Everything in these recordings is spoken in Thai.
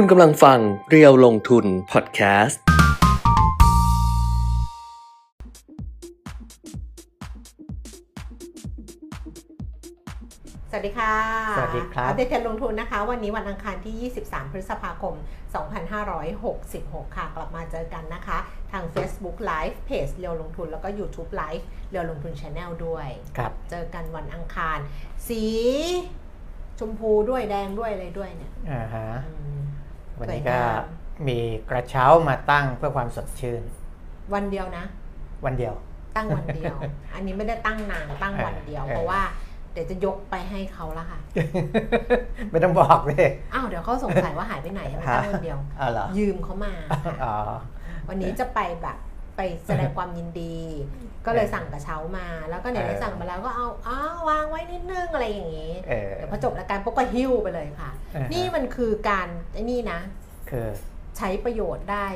คุณกำลังฟังเรียวลงทุนพอดแคสต์ สวัสดีค่ะสวัสดีครับอัปเดตการลงทุนนะคะ วันนี้วันอังคารที่ 23 พฤษภาคม 2566 ค่ะ กลับมาเจอกันนะคะ ทาง Facebook Live เพจเรียวลงทุนแล้วก็ YouTube Live เรียวลงทุน Channel ด้วยครับเจอกันวันอังคาร สีชมพูด้วยแดงด้วยอะไรด้วยเนี่ยอ่าฮะอืม วันนี้สวยก็งามมีกระเช้ามาตั้งเพื่อความสดชื่น วันเดียวนะ วันเดียว ตั้งวันเดียว อันนี้ไม่ได้ตั้งนานตั้งวันเดียวเออเพราะว่าเดี๋ยวจะยกไปให้เขาละค่ะ ไม่ต้องบอกเลยอ้าวเดี๋ยวเขาสงสัยว่าหายไปไหนทำไมตั้งวันเดียวอ๋อเหรอยืมเขามาค่ะอ๋อวันนี้จะไปแบบ ไปแสดงความยินดี ก็เลยสั่งกระเช้ามา แล้วก็เนี่ยเออได้สั่งมาแล้วก็เอาอ้าววางไว้นิดนึงอะไรอย่างงี้เออเดี๋ยวพอจบรายการปุ๊บก็หิ้วไปเลยค่ะอ่าฮะนี่มันคือการไอ้นี่นะ คือใช้ประโยชน์ได้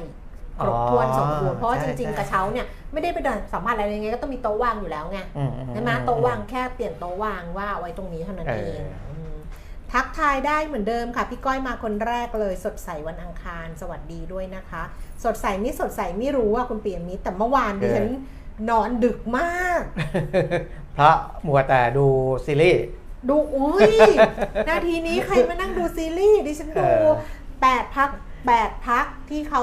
คอ๋อรบถ้วนสมบูรณ์เพราะว่าใช่จริงใช่ๆกระเช้าเนี่ยไม่ได้ไปเดินสัมผัสอะไรเลยไงก็ต้องมีโต๊ะวางอยู่แล้วไงอืมอืใช่ไหมโต๊ะวางแค่เปลี่ยนโต๊ะวางว่าเอาไว้ตรงนี้เท่านั้นเอเอองม ทักทายได้เหมือนเดิมค่ะ พี่ก้อยมาคนแรกเลยสดใสวันอังคาร สวัสดีด้วยนะคะ สดใสไม่สดใสไม่รู้ว่าคุณเปียมิตรแต่เมื่อวานดิฉันนอนดึกมาก เพราะมัวแต่ดูซีรีส์ดูอุ้ยนาทีนี้ใครมานั่งดูซีรีส์ดิฉันดูเออแปดพักแปดพักที่เขา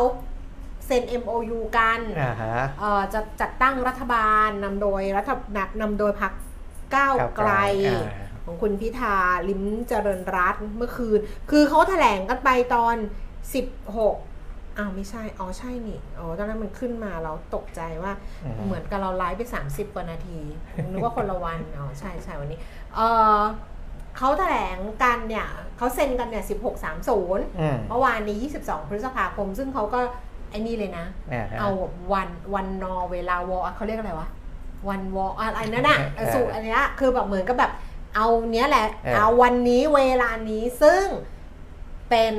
เซ็น MOU กันอ่าฮะเอ่อจะจัดตั้งรัฐบาลนำโดยรัฐนำนำโดยพักก้าวไกลอ่า ของคุณพิธาลิมเจริญรัตน์เมื่อคืน คือเขาแถลงกันไปตอน 16อ้าวไม่ใช่ อ๋อใช่นี่ อ๋อตอนนั้นมันขึ้นมาเราตกใจว่าอืมเหมือนกับเราไลฟ์ไป 30กว่านาทีนึกว่าคนละวัน อ๋อใช่ใช่วันนี้ เออเขาแถลงกันเนี่ยเขาเซ็นกันเนี่ย 1630อืมเมื่อวานนี้ 22 พฤษภาคม ซึ่งเขาก็ไอ้นี่เลยนะอ่าฮะเอาวันวันนอเวลาวอเขาเรียกอะไรวะ วันวออะไรนั่นน่ะเออสูตรอันเนี้ยคือแบบเหมือนกับแบบ เอาเนี้ยแหละ เออ เอาวันนี้เวลานี้ซึ่งเป็น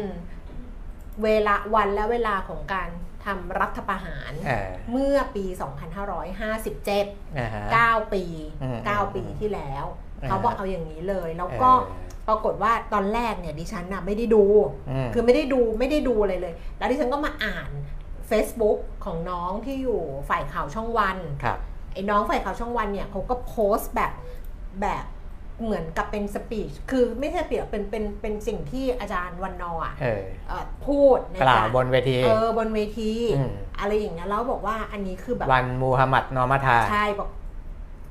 เวลาวันและเวลาของการทำรัฐประหาร อ่าเมื่อปี 2557 อ่าฮะ 9 ปี อืม9 ปีที่แล้ว อ่า เขาบอกเอาอย่างนี้เลย แล้วก็เออปรากฏว่าตอนแรกเนี่ยดิฉันน่ะไม่ได้ดูอืมคือไม่ได้ดูไม่ได้ดูอะไรเลย แล้วดิฉันก็มาอ่าน Facebook ของน้องที่อยู่ฝ่ายข่าวช่องวัน ครับ ไอ้น้องฝ่ายข่าวช่องวันเนี่ยเขาก็โพสต์แบบแบบ เหมือนกับเป็น speech คือไม่ใช่ speech เป็นเป็นเป็นสิ่งที่อาจารย์วันนอร์อะเออเอ่อพูดในกล่าวการบนเวที เออบนเวทีอืมอะไรอย่างเงี้ยแล้วบอกว่าอันนี้คือแบบวันมูหะมัดนอร์มะทาใช่บอก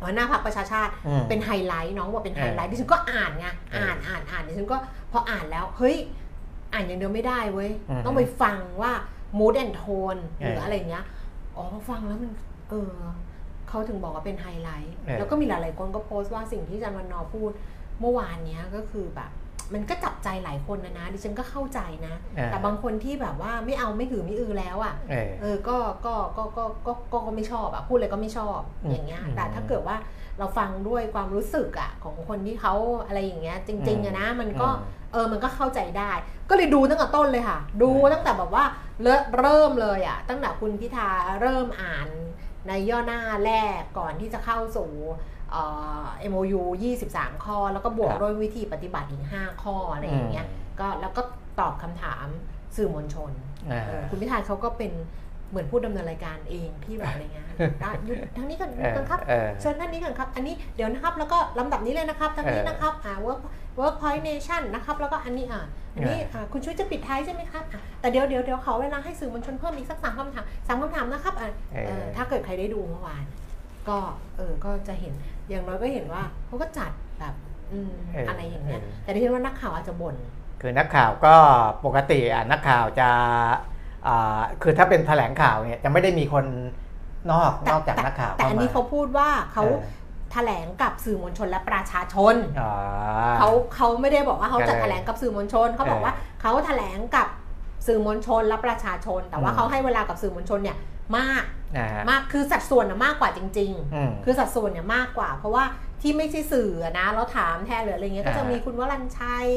หัวหน้าพรรคประชาชาติอืมเป็นไฮไลท์น้องบอกเป็นไฮไลท์เออดิฉันก็อ่านไงเอออ่อ่านอ่านอ่านดิฉันก็พออ่านแล้วเฮ้ยอ่านอย่างเดียวไม่ได้เว้ยอือฮึต้องไปฟังว่า mood and tone หรือเออออะไรเงี้ยอ๋อพอฟังแล้วมันเออ เขาถึงบอกว่าเป็นไฮไลท์เออแล้วก็มีหลายๆคนก็โพสต์ว่าสิ่งที่อาจันวันนอร์พูดเมื่อวานเนี้ยก็คือแบบมันก็จับใจหลายคนนะนะดิฉันก็เข้าใจนะอ่าแต่บางคนที่แบบว่าไม่เอาไม่ถือไม่อือแล้วอะเออเออก็ก็ก็ก็ก็ก็ก็ไม่ชอบอะพูดเลยก็ไม่ชอบอืมอย่างเงี้ยอืมแต่ถ้าเกิดว่าเราฟังด้วยความรู้สึกอะของคนที่เขาอะไรอย่างเงี้ยจริงๆอะนะมันก็อืมเออมันก็เข้าใจได้ ก็เลยดูตั้งแต่ต้นเลยค่ะ ดูตั้งแต่แบบว่าเริ่มเริ่มเลยอะตั้งแต่คุณพิธาเริ่มอ่าน ในย่อหน้าแรกก่อนที่จะเข้าสู่เอ่อ MOU 23ข้อ แล้วก็บวกครับด้วยวิธีปฏิบัติอีก5ข้ออะไรอย่างเงี้ยก็แล้วก็ตอบคำถามสื่อมวลชนอ่าเออคุณพิธาเขาก็เป็นเหมือนผู้ดำเนินรายการเองที่แบบอะไรเงี้ยอะหยุดทางนี้ก่อนหยุดก่อนครับเออเชิญท่านนี้ก่อนครับ อันนี้เดี๋ยวนะครับแล้วก็ลำดับนี้เลยนะครับทางนี้เออนะครับอ่า work workpoint nation นะครับแล้วก็อันนี้อ่า อันนี้อ่าคุณช่วยจะปิดท้ายใช่ไหมครับอะแต่เดี๋ยวเดี๋ยวเดี๋ยวขอเวลาให้สื่อมวลชนเพิ่มอีกสักสามคำถามสามคำถามนะครับอะเออเออถ้าเกิดใครได้ดูเมื่อวาน ก็เออก็จะเห็นอย่างน้อยก็เห็นว่าเขาก็จัดแบบอืมเออออะไรอย่างเงี้ยเออแต่ดิฉันว่านักข่าวอาจจะบ่นคือนักข่าวก็ปกติอะนักข่าวจะอ่าคือถ้าเป็นแถลงข่าวเนี่ยจะไม่ได้มีคนนอกแต่นอกจากนักข่าวแต่อันนี้เขาพูดว่าเขาออ แถลงกับสื่อมวลชนและประชาชนอ๋อเขาเขาไม่ได้บอกว่าเขาจะเออแถลงกับสื่อมวลชนเขาบอกเออว่าเขาแถลงกับสื่อมวลชนและประชาชน แต่ว่าอืมเขาให้เวลากับสื่อมวลชนเนี่ยมากนะฮะมากคือสัดส่วนนะมากกว่าจริงอืมๆคือสัดส่วนเนี่ยมากกว่า เพราะว่าที่ไม่ใช่สื่ออะนะแล้วถามแทนหรืออะไรเงี้ยก็จะอ่ามีมีคุณวรัญชัย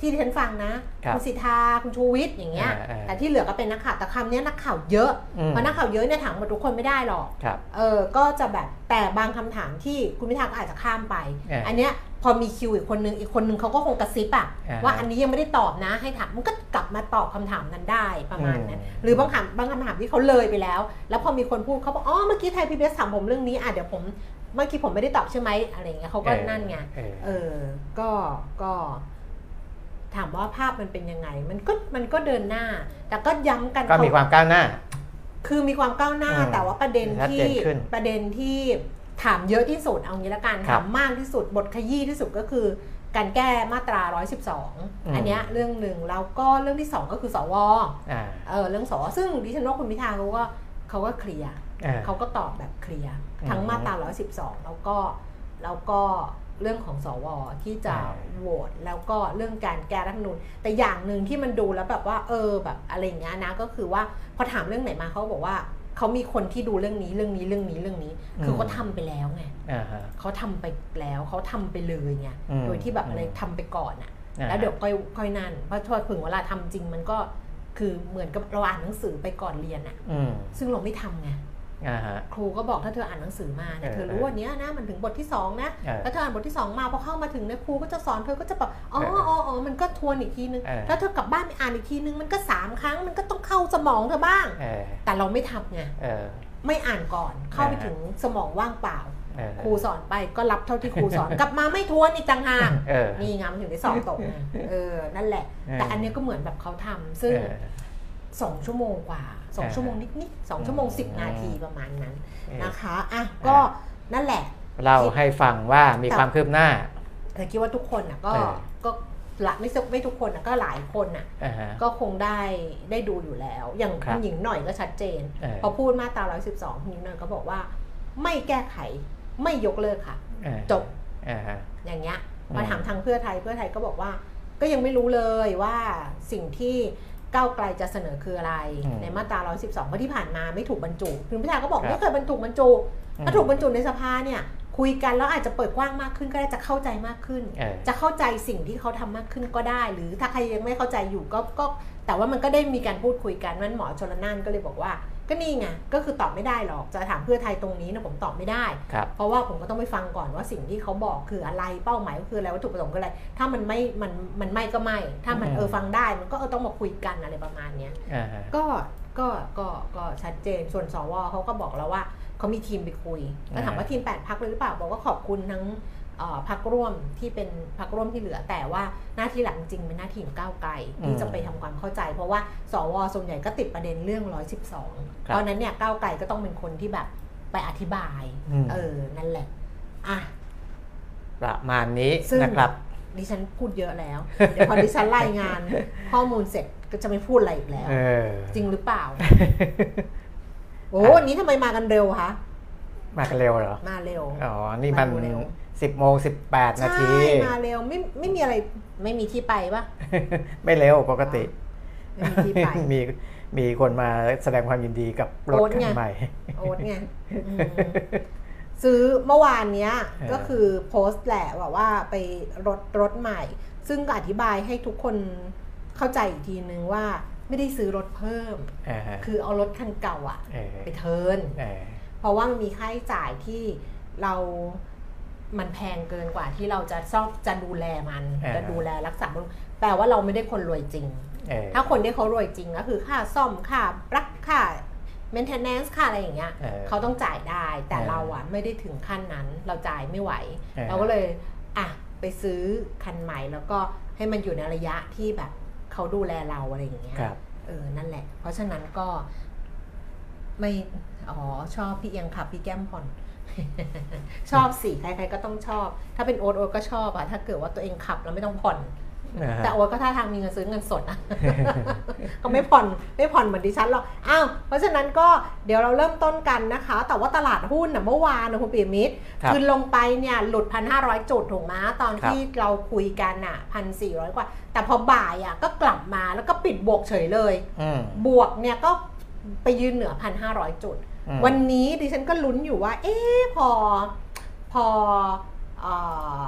ที่ดิฉันฟังนะ ครับณสิทธาคุณชูวิทย์อย่างเงี้ย อ่าอ่าแต่ที่เหลือก็เป็นนักข่าวแต่คำเนี้ยนักข่าวเยอะอืม เพราะนักข่าวเยอะเนี่ยถามหมดทุกคนไม่ได้หรอก ครับ เออ ก็จะแบบแต่บางคำถามที่คุณพิธาก็อาจจะข้ามไปเอออัอันเนี้ยพอมีคิวอีกคนนึงอีกคนนึงเขาก็คงกระซิบอะอ่าฮะว่าอันนี้ยังไม่ได้ตอบนะให้ถามมันก็กลับมาตอบคำถามนั้นได้ประมาณนั้น อืม หรือบางคำบางคำถามที่เขาเลยไปแล้ว แล้วพอมีคนพูดเขาบอกอ๋อเมื่อกี้ไทยพีบีเอสถามผมเรื่องนี้อะเดี๋ยวผมเมื่อกี้ผมไม่ได้ตอบใช่ไหมอะไรอย่างเงี้ยเขาก็นั่นไง เออ เออ ก็ ก็ ถามว่าภาพมันเป็นยังไง มันก็มันก็เดินหน้า แต่ก็ย้ำกันก็มีความก้าวหน้า คือมีความก้าวหน้าอืมแต่ว่าประเด็นชัดที่เจนขึ้นประเด็นที่ถามเยอะที่สุดเอางี้ละกันครับถามมากที่สุดบทขยี้ที่สุดก็คือ การแก้มาตราอืม112 อันเนี้ยเรื่องหนึ่งแล้วก็เรื่องที่สองก็คือสวอ่าเออเรื่องสวซึ่งดิฉันว่าคุณพิธาเขาก็เขาก็เคลียร์อ่าเขาก็ตอบแบบเคลียร์อืมทั้งมาตรา 112 แล้วก็แล้วก็ เรื่องของสวที่จะอ่าโหวตแล้วก็เรื่องการแก้รัฐธรรมนูญแต่อย่างหนึ่งที่มันดูแล้วแบบว่าเออแบบอะไรอย่างเงี้ยนะก็คือว่าพอถามเรื่องไหนมาเขาบอกว่าเขามีคนที่ดูเรื่องนี้เรื่องนี้เรื่องนี้เรื่องนี้ คือเขาทำไปแล้วไงอ่าฮะเขาทำไปแล้วเขาทำไปเลยไงอืมโดยที่แบบอะไรอืมทำไปก่อนอะอ่าแล้วเดี๋ยวค่อยค่อยนั่นเพราะพอถึงเวลาทำจริงมันก็คือเหมือนกับเราอ่านหนังสือไปก่อนเรียนอะอืมซึ่งเราไม่ทำไงอ่าฮะ ครูก็บอกถ้าเธออ่านหนังสือมาเนี่ยเออเธอรู้ว่าเนี้ยนะมันถึงบทที่สองนะเออแล้วเธออ่านบทที่สองมาพอเข้ามาถึงเนี่ยครูก็จะสอนเธอก็จะบอกอ๋อเอออ๋ออ๋อมันก็ทวนอีกทีนึงเออแล้วเธอกลับบ้านไปอ่านอีกทีนึงมันก็สามครั้งมันก็ต้องเข้าสมองเธอบ้างเออแต่เราไม่ทำไงเออไม่อ่านก่อนเข้าไปเออถึงสมองว่างเปล่าเออครูสอนไปก็รับเท่าที่ครูสอนกลับมาไม่ทวนอีกต่างหากเออนี่ไงมันถึงได้สอบตกไงเออนั่นแหละเออแต่อันเนี้ยก็เหมือนแบบเขาทำซึ่ง เออสองชั่วโมงกว่าสองเออชั่วโมงนิดๆสองชั่วโมงสิบอืมนาทีประมาณนั้นเออนะคะอะก็นั่นแหละเล่าให้ฟังว่ามีความคืบหน้าแต่คิดว่าทุกคนอะก็เออก็ละไม่สักไม่ทุกคนอะก็หลายคนอะอ่าฮะก็คงได้ได้ดูอยู่แล้ว อย่างครับคุณหญิงหน่อยก็ชัดเจนเออพอพูดมาตรา112คุณหญิงหน่อยก็บอกว่า ไม่แก้ไขไม่ยกเลิกค่ะเออจบอ่าฮะอย่างเงี้ยอืมมาถามทางเพื่อไทยเพื่อไทยก็บอกว่า ก็ยังไม่รู้เลยว่าสิ่งที่ ก้าวไกลจะเสนอคืออะไร ในมาตรา 112เพราะที่ผ่านมาไม่ถูกบรรจุคุณพิธาก็บอกไม่เคยบรรจุบรรจุถ้าถูกบรรจุในสภาเนี่ยคุยกันแล้วอาจจะเปิดกว้างมากขึ้นก็ได้จะเข้าใจมากขึ้นเออจะเข้าใจสิ่งที่เขาทำมากขึ้นก็ได้ หรือถ้าใครยังไม่เข้าใจอยู่ก็ก็ แต่ว่ามันก็ได้มีการพูดคุยกันนั้นหมอชลนานก็เลยบอกว่า ก็นี่ไงก็คือตอบไม่ได้หรอก จะถามเพื่อไทยตรงนี้นะผมตอบไม่ได้ครับเพราะว่าผมก็ต้องไปฟังก่อนว่าสิ่งที่เขาบอกคืออะไรเป้าหมายก็คืออะไรวัตถุประสงค์คืออะไรถ้ามันไม่มันมันไม่ก็ไม่ ถ้ามันอืมเออฟังได้มันก็เออต้องมาคุยกันอะไรประมาณเนี้ยอ่าฮะก็ก็ก็ก็ชัดเจนส่วนสวเขาก็บอกแล้วว่าเขามีทีมไปคุยก็ถามว่าทีม8พักเลยหรือเปล่าบอกว่าขอบคุณทั้งเอ่อ พักร่วมที่เป็นพักร่วมที่เหลือ แต่ว่าหน้าที่หลักจริงเป็นหน้าที่ของก้าวไกลที่จะไปทำความเข้าใจ เพราะว่าสวส่วนใหญ่ก็ติดประเด็นเรื่อง 112 เพราะฉะนั้นเนี่ยก้าวไกลก็ต้องเป็นคนที่แบบไปอธิบายอืมเออนั่นแหละอะประมาณนี้ซึ่งนะครับดิฉันพูดเยอะแล้ว เดี๋ยวพอดิฉันรายงานข้อมูลเสร็จก็จะไม่พูดอะไรอีกแล้วเออจริงหรือเปล่า โอ้วันนี้ทำไมมากันเร็วคะ มากันเร็วเหรอ มาเร็ว อ๋อ นี่มันมาดูเร็ว สิบโมงสิบแปดนาที ใช่มาเร็วไม่ไม่มีอะไรไม่มีที่ไปปะ ไม่เร็วปกติ ไม่มีที่ไป มีมีคนมาแสดงความยินดีกับรถโอ๊ตคัไง นใหม่ โอ๊ตไงอืมซื้อเมื่อวานเนี้ยเออ ก็คือโพสต์แหละว่าว่าไปรถรถใหม่ ซึ่งก็อธิบายให้ทุกคนเข้าใจอีกทีนึงว่าไม่ได้ซื้อรถเพิ่ม อ่าฮะคือเอารถคันเก่าอะเออไปเทิร์นเออ เพราะว่ามันมีค่าใช้จ่ายที่เรามันแพงเกินกว่าที่เราจะชอบจะดูแลมันอ่าจะดูแลรักษามันแปลว่าเราไม่ได้คนรวยจริงเออถ้าคนที่เขารวยจริงก็คือค่าซ่อมค่าปลั๊กค่า maintenance ค่าอะไรอย่างเงี้ยเออเขาต้องจ่ายได้แต่เออเราอะไม่ได้ถึงขั้นนั้นเราจ่ายไม่ไหวเออเราก็เลยอะไปซื้อคันใหม่แล้วก็ให้มันอยู่ในระยะที่แบบเขาดูแลเราอะไรอย่างเงี้ยครับเออนั่นแหละ เพราะฉะนั้นก็ ไม่อ๋อชอบพี่เอียงขับพี่แก้มผ่อน ชอบสิใครๆก็ต้องชอบ ถ้าเป็นโอ๊ตโอ๊ตก็ชอบอะถ้าเกิดว่าตัวเองขับแล้วไม่ต้องผ่อน นะฮะ แต่โอ๊ตก็ท่าทางมีเงินซื้อเงินสดนะ ก็ไม่ผ่อนไม่ผ่อนเหมือนดิฉันหรอกอ้าวเพราะฉะนั้นก็เดี๋ยวเราเริ่มต้นกันนะคะ แต่ว่าตลาดหุ้นนะเมื่อวานนะคุณปีมิตรครับคือลงไปเนี่ยหลุดพันห้าร้อยจุดถูกไหมตอนครับที่เราคุยกันอะพันสี่ร้อยกว่า แต่พอบ่ายอะก็กลับมาแล้วก็ปิดบวกเฉยเลย อืม บวกเนี่ยก็ ไปยืนเหนือพันห้าร้อยจุดอืมวันนี้ดิฉันก็ลุ้นอยู่ว่า เอ๊ะพอพอเอ่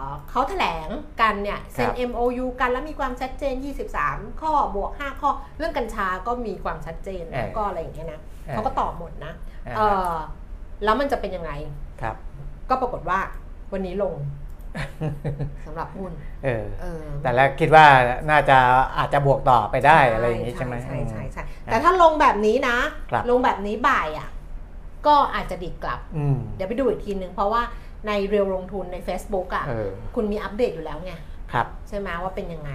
อเขาแถลงกันเนี่ยเซ็นครับ MOU กันแล้วมีความชัดเจน 23 ข้อบวก 5 ข้อ เรื่องกัญชาก็มีความชัดเจนเออแล้วก็อะไรอย่างเงี้ยนะเออเขาก็ตอบหมดนะอ่าเออแล้วมันจะเป็นยังไงครับก็ปรากฏว่าวันนี้ลง สำหรับหุ้นเออเออแต่แล้วคิดว่าน่าจะอาจจะบวกต่อไปได้อะไรอย่างนี้ใช่ไหมใช่ใช่ใช่อืมแต่ถ้าลงแบบนี้นะครับลงแบบนี้บ่ายอะก็อาจจะดีดกลับอืมเดี๋ยวไปดูอีกทีนึง เพราะว่าในเรียวลงทุนใน Facebook อะเออคุณมีอัปเดตอยู่แล้วไงครับ ใช่ไหมว่าเป็นยังไง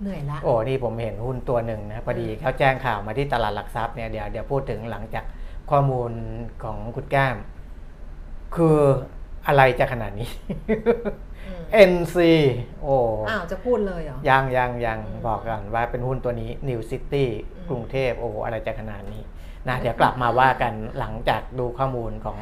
เหนื่อยละโอ้นี่ผมเห็นหุ้นตัวหนึ่งนะพอดีเขาแจ้งข่าวมาที่ตลาดหลักทรัพย์เนี่ยเดี๋ยวเดี๋ยวพูดถึงหลังจากข้อมูลของคุณแก้ม คือ อะไรจะขนาดนี้อืม NC โอ้อ้าวจะพูดเลยเหรอ ยังยังยังอืมบอกกันว่าเป็นหุ้นตัวนี้ New City อืมกรุงเทพโอ้อะไรจะขนาดนี้นะเดี๋ยวกลับมาว่ากันหลังจากดูข้อมูลของ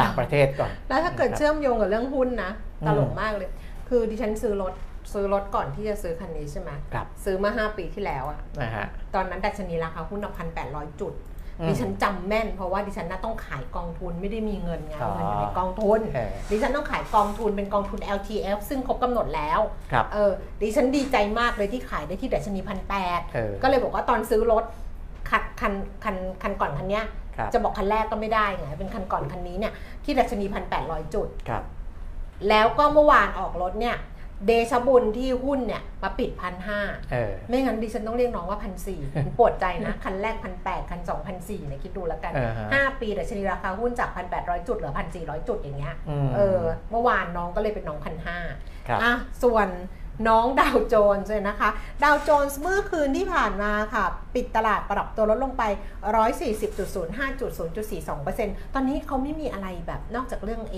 ต่างประเทศก่อน แล้วถ้าเกิดครับเชื่อมโยงกับเรื่องหุ้นนะอืมตลกมากเลย คือดิฉันซื้อรถซื้อรถก่อนที่จะซื้อคันนี้ใช่ไหมครับซื้อมา 5 ปีที่แล้วอะนะฮะตอนนั้นดัชนีราคาหุ้นพันแปดร้อยจุดอืม ดิฉันจำแม่น เพราะว่าดิฉันน่าต้องขายกองทุนไม่ได้มีเงินไงอ๋อเงินอยู่ในกองทุนเออดิฉันต้องขายกองทุนเป็นกองทุน LTF ซึ่งครบกำหนดแล้วครับเออดิฉันดีใจมากเลยที่ขายได้ที่ดัชนีพันแปดเออก็เลยบอกว่าตอนซื้อรถคันคันคันคันก่อนคันเนี้ยครับจะบอกคันแรกก็ไม่ได้ไงเป็นคันก่อนคันนี้เนี่ยที่ดัชนีพันแปดร้อยจุดครับแล้วก็เมื่อวานออกรถเนี่ย เดชะบุญที่หุ้นเนี่ยมาปิดพันห้าเออไม่งั้นดิฉันต้องเรียกน้องว่าพันสี่ปวดใจนะ คันแรกพันแปดคันสองพันสี่เนี่ยคิดดูแล้วกันอ่าฮะห้าปีดัชนีราคาหุ้นจากพันแปดร้อยจุดเหลือพันสี่ร้อยจุดอย่างเงี้ยมเออเมื่อวานน้องก็เลยเป็นน้องพันห้าครับอะส่วนน้องดาวโจนส์เลยนะคะ ดาวโจนส์เมื่อคืนที่ผ่านมาค่ะ ปิดตลาดปรับตัวลดลงไป 140.05จุด0.42%ตอนนี้เขาไม่มีอะไรแบบนอกจากเรื่องเอ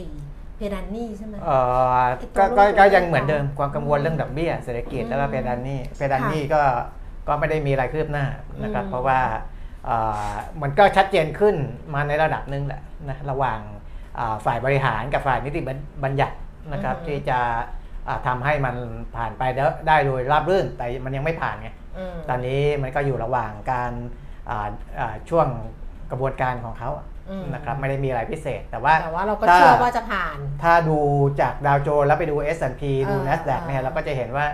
เพดานหนี่ใช่ไหม เอ่อไอ้ตัวก็ก็ลูกก็ตัวยังเหมือนเล็กเดิมความกังวลเรื่องดอกเบี้ยเศรษฐกิจอืมแล้วก็เพดานหนี้เพดานหนี้ก็ก็ไม่ได้มีอะไรคืบหน้านะครับ อืม เพราะว่าเอ่อมันก็ชัดเจนขึ้นมาในระดับหนึ่งแหละนะระหว่างอ่าฝ่ายบริหารกับฝ่ายนิติบัญญัตินะครับที่จะอ่าทำาให้มันผ่านไปได้ได้โดยราบรื่นแต่มันยังไม่ผ่านไง อืม ตอนนี้มันก็อยู่ระหว่างการอ่าอ่าช่วงกระบวนการของเขาอะอืม นะครับไม่ได้มีอะไรพิเศษ แต่ว่าแต่ว่าเราก็ถ้าเชื่อว่าจะผ่าน ถ้าดูจากดาวโจนส์แล้วไปดู S&P ดูเออ NASDAQ เนี่ยเออเราก็จะเห็นว่า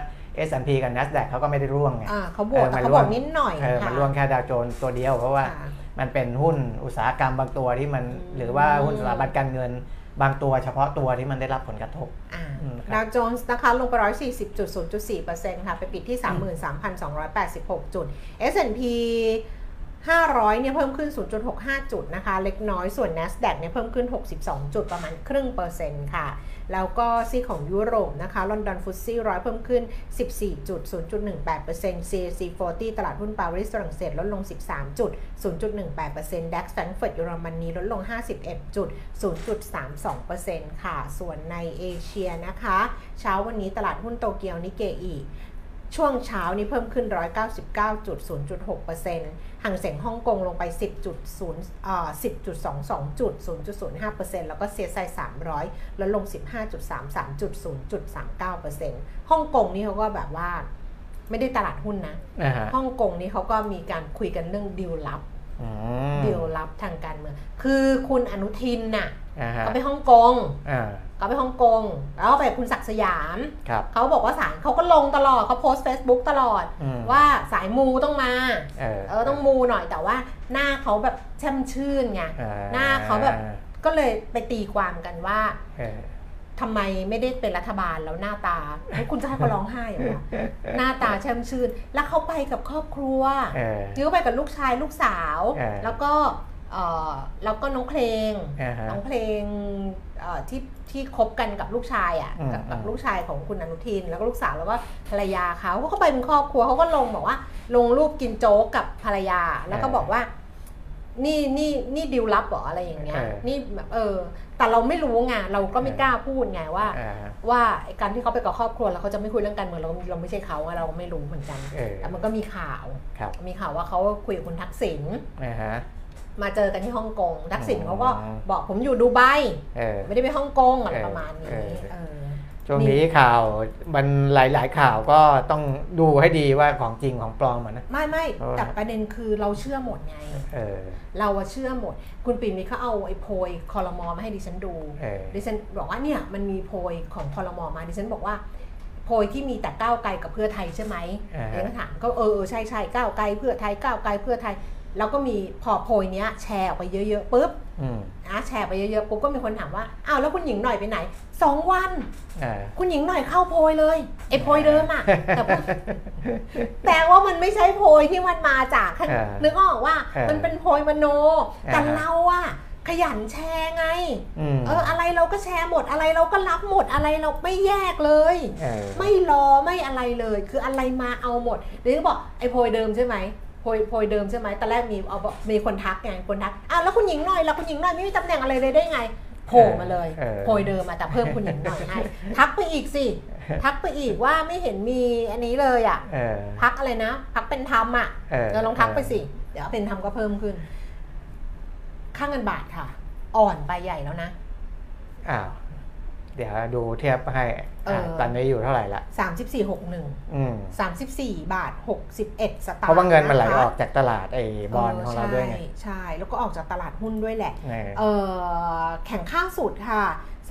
S&P กับ NASDAQ เขาก็ไม่ได้ร่วงไงอ่าเขาบวกเออมันเขาร่บวองกนิดหน่อยเออมันค่ะร่วงแค่ดาวโจนส์ตัวเดียวเพราะว่าค่ะมันเป็นหุ้นอุตสาหกรรมบางตัวที่มันอืมหรือว่าหุ้นสถาบันการเงินบางตัวเฉพาะตัวที่มันได้รับผลกระทบอ่าอืมครับดาวโจนส์นะคะลงไป 140.0.4%ค่ะ ไปปิดที่ 33,286 จุด S&P 500 เนี่ยเพิ่มขึ้น 0.65 จุดนะคะ เล็กน้อย ส่วน NASDAQ เนี่ยเพิ่มขึ้น 62 จุดประมาณครึ่งเปอร์เซ็นต์ค่ะ แล้วก็ซีของยุโรปนะคะ ลอนดอนฟุตซี่ร้อยเพิ่มขึ้น 14 จุด 0.18% CAC 40 ตลาดหุ้นปารีสฝรั่งเศสลดลง 13 จุด 0.18% DAX แฟรงก์เฟิร์ตเยอรมนีลดลง 51 จุด 0.32%ค่ะ ส่วนในเอเชียนะคะ เช้าวันนี้ตลาดหุ้นโตเกียวนิเกอี ช่วงเช้านี้เพิ่มขึ้น 199.0.6%ห่างเสียงฮ่องกงลงไป 10.0เอ่อ10.22 จุด 0.05%แล้วก็เซียไซ300ลดลง 15.33 จุด 0.39%ฮ่องกงนี่เขาก็แบบว่าไม่ได้ตลาดหุ้นนะนะฮะฮ่องกงนี่เขาก็มีการคุยกันเรื่องดีลลับอืมดีลลับทางการเมือง คือคุณอนุทินน่ะอ่าฮะก็ไปฮ่องกง อ่าก็ไปฮ่องกง แล้วก็ไปกับคุณศักดิ์สยามครับเขาบอกว่าสารเขาก็ลงตลอดเขาโพสต์ Facebook ตลอดอืมว่าสายมูต้องมาเออเออต้องมูหน่อยแต่ว่าหน้าเขาแบบแช่มชื่นไงอ่หน้าเขาแบบก็เลยไปตีความกันว่าเออทำไมไม่ได้เป็นรัฐบาลแล้วหน้าตาเฮ้ยคุณจะให้เขาร้องไห้เหรอวะหน้าตาแช่มชื่น แล้วเขาไปกับครอบครัวเออยื้อไปกับลูกชายลูกสาวเออแล้วก็เอ่อ แล้วก็น้องเพลงอ่าฮะน้องเพลงเอ่อที่ที่คบกันกับลูกชายอะอืมกับกับอืมลูกชายของคุณอนุทิน แล้วก็ลูกสาวแล้วก็ภรรยาเขาเขาก็ไปเป็นครอบครัวเขาก็ลงบอกว่า ลงรูปกินโจ๊กกับภรรยา แล้วก็บอกว่า นี่นี่นี่ดิวลับเหรออะไรอย่างเงี้ยเออนี่แบบเออ แต่เราไม่รู้ไงเราก็ไม่กล้าพูดไงว่าอ่าว่าไอ้การที่เขาไปกับครอบครัวแล้วเขาจะไม่คุยเรื่องการเมืองเราเราไม่ใช่เขาไงเราไม่รู้เหมือนกันเออแต่มันก็มีข่าวครับมีข่าวว่าเขาคุยกับคุณทักษิณอ่าฮะ มาเจอกันที่ฮ่องกงทักษิณอ๋อเขาก็บอกผมอยู่ดูไบเออไม่ได้ไปฮ่องกงอะไรเออประมาณนี้เออเออช่วงนี้ข่าวมันหลาย ๆ ข่าวก็ต้องดูให้ดีว่าของจริงของปลอมอะนะไม่ไม่เพราะว่าแต่ประเด็นคือเราเชื่อหมดไงเออเราอะเชื่อหมด คุณปิ่นมีเขาเอาไอ้โพยคอรมอมาให้ดิฉันดูเออดิฉันบอกว่าเนี่ยมันมีโพยของคอรมอมาดิฉันบอกว่าโพยที่มีแต่ก้าวไกลกับเพื่อไทยใช่ไหมอ่าฮะเองก็ถามก็เออเออใช่ใช่ก้าวไกลเพื่อไทยก้าวไกลเพื่อไทย แล้วก็มีพอโพยเนี้ยแชร์ออกไปเยอะๆปุ๊บอืมนะแชร์ไปเยอะๆปุ๊บก็มีคนถามว่าอ้าวแล้วคุณหญิงหน่อยไปไหนสองวันเออคุณหญิงหน่อยเข้าโพยเลยไอ้โพยเดิมอะแต่พูดแต่ว่ามันไม่ใช่โพยที่มันมาจากข้างเออนึกออกว่าเออมันเป็นโพยมโนแต่อ่าฮะเราอะขยันแชร์ไงอืมเอออะไรเราก็แชร์หมดอะไรเราก็รับหมดอะไรเราไม่แยกเลยเออไม่รอไม่อะไรเลย คืออะไรมาเอาหมดเดี๋ยวก็บอกไอ้โพยเดิมใช่ไหมโพยโพยเดิมใช่ไหมตอนแรกมีเอาบอกมีคนทักไงคนทักอ้าวแล้วคุณหญิงหน่อยแล้วคุณหญิงหน่อยไม่มีตำแหน่งอะไรเลยได้ไงโผล่มาเลยเออโพยเดิมมาแต่เพิ่มคุณหญิงหน่อยให้ทักไปอีกสิทักไปอีกว่าไม่เห็นมีอันนี้เลยอะเออพักอะไรนะพักเป็นธรรมอะเออเออลองทักไปสิเดี๋ยวเป็นธรรมก็เพิ่มขึ้น ค่าเงินบาทค่ะ อ่อนไปใหญ่แล้วนะอ้าว เดี๋ยวดูเทียบให้เอออะตอนนี้อยู่เท่าไหร่ละสามสิบสี่หกหนึ่งอืมสามสิบสี่บาทหกสิบเอ็ดสตางค์เพราะว่าเงินมันไหละคะออกจากตลาดไอ้บอลของเราด้วยไงใช่ใช่แล้วก็ออกจากตลาดหุ้นด้วยแหละเออเออแข่งค่าสุดค่ะ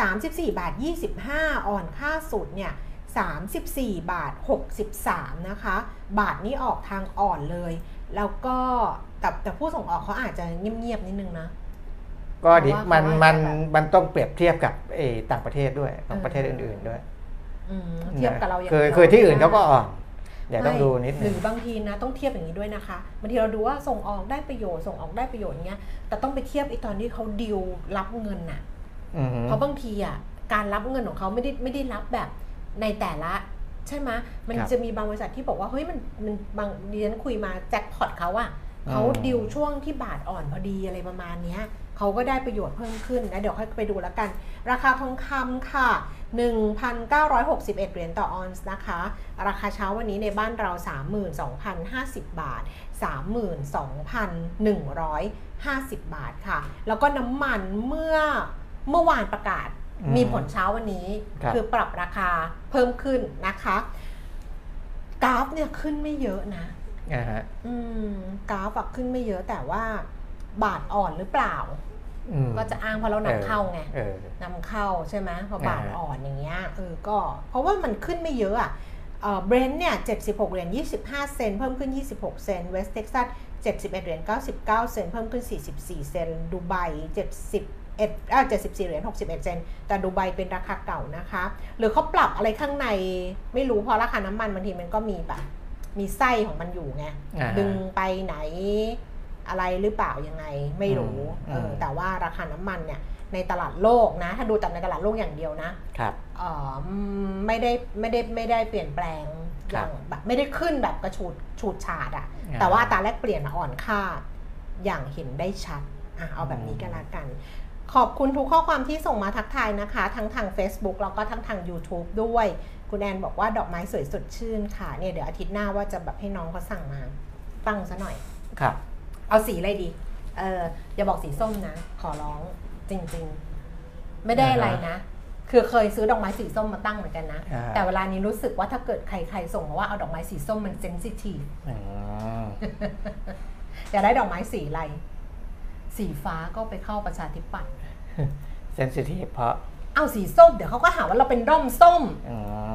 34บาท25อ่อนค่าสุดเนี่ย34 บาท 63 นะคะ บาทนี้ออกทางอ่อนเลย แล้วก็แต่แต่ผู้ส่งออกเขาอาจจะเงียบๆนิดนึงนะ ก็ดีเพราะว่ามันเขามันอาจจะแบบ มันต้องเปรียบเทียบกับเออต่างประเทศด้วยต่างประเทศอื่น ๆด้วยอืมเทียบกับเราอย่างคือเดียวคือที่อื่นไม่เขาได้ก็อ่อนเดี๋ยวต้องไม่ดูนิดหนึรืง อบางทีนะต้องเทียบอย่างนี้ด้วยนะคะบางทีเราดูว่าส่งออกได้ประโยชน์ส่งออกได้ประโยชน์เงี้ยแต่ต้องไปเทียบไอ้ตอนที่เขาดิวรับเงินน่ะ อือฮึเพราะบางทีอะการรับเงินของเขาไม่ได้ไม่ได้รับแบบในแต่ละ ใช่ไหมมันครับจะมีบางบริษัทที่บอกว่าเฮ้ยมันมันบางดิฉันคุยมาแจ็คพอตเขาอะเขาอืม ดิวช่วงที่บาทอ่อนพอดีอะไรประมาณเนี้ย เขาก็ได้ประโยชน์เพิ่มขึ้นนะเดี๋ยวค่อยไปดูแล้วกัน ราคาทองคำค่ะ 1,961 เหรียญต่อออนซ์นะคะ ราคาเช้าวันนี้ในบ้านเรา 32,050 บาท 32,150 บาทค่ะ แล้วก็น้ำมันเมื่อเมื่อวานประกาศอืมมีผลเช้าวันนี้ครับอปรับราคาเพิ่มขึ้นนะคะ กราฟเนี่ยขึ้นไม่เยอะนะอ่าฮะอืมกราฟอะขึ้นไม่เยอะแต่ว่า บาทอ่อนหรือเปล่าอืมก็จะอ้างเพราะเรานำเข้าไงเออนำเข้าใช่ไหมพอบาทอ่าอ่อนอย่างเงี้ยเออก็เพราะว่ามันขึ้นไม่เยอะอะเบรนท์เนี่ย76เหรียญ25 เซนต์เพิ่มขึ้น 26 เซนต์เวสเท็กซัส71เหรียญ99 เซนต์เพิ่มขึ้น 44 เซนต์ดูไบ70เอ็ดอ่า74เหรียญ61เซนต์แต่ดูไบเป็นราคาเก่านะคะ หรือเขาปรับอะไรข้างในไม่รู้เพราะราคาน้ำมันบางทีมันก็มีแบบ มีไส้ของมันอยู่ไงอ่าดึงไปไหน อะไรหรือเปล่ายังไงไม่รู้อืมเออมแต่ว่าราคาน้ำมันเนี่ยในตลาดโลกนะ ถ้าดูแต่ในตลาดโลกอย่างเดียวนะครับเออไม่ได้ไม่ได้ไม่ได้เปลี่ยนแปลงอครับย่างแบบไม่ได้ขึ้นแบบกระชูดฉูดฉาดอะอ่าแต่ว่าอัตราแลกเปลี่ยนอะอ่อนค่าอย่างเห็นได้ชัดอะเอาแบบนี้กันละกัน ขอบคุณทุกข้อความที่ส่งมาทักทายนะคะ ทั้งทาง Facebook แล้วก็ทั้งทาง YouTube ด้วย คุณแอนบอกว่าดอกไม้สวยสดชื่นค่ะเนี่ยเดี๋ยวอาทิตย์หน้าว่าจะแบบให้น้องเขาสั่งมาฟังซะหน่อยครับ เอาสีอะไรดีเอออย่าบอกสีส้มนะ ขอร้องจริง ๆ ไม่ได้อะไรนะ คือเคยซื้อดอกไม้สีส้มมาตั้งเหมือนกันนะ อ่า แต่เวลานี้รู้สึกว่าถ้าเกิดใครๆส่งมาว่าเอาดอกไม้สีส้มมันเซนซิทีฟ อืมอยากได้ดอกไม้สีอะไร สีฟ้าก็ไปเข้าประชาธิปัตย์เซนซิทีฟเพราะเอาสีส้ม เดี๋ยวเขาก็หาว่าเราเป็นด้อมส้ม อืม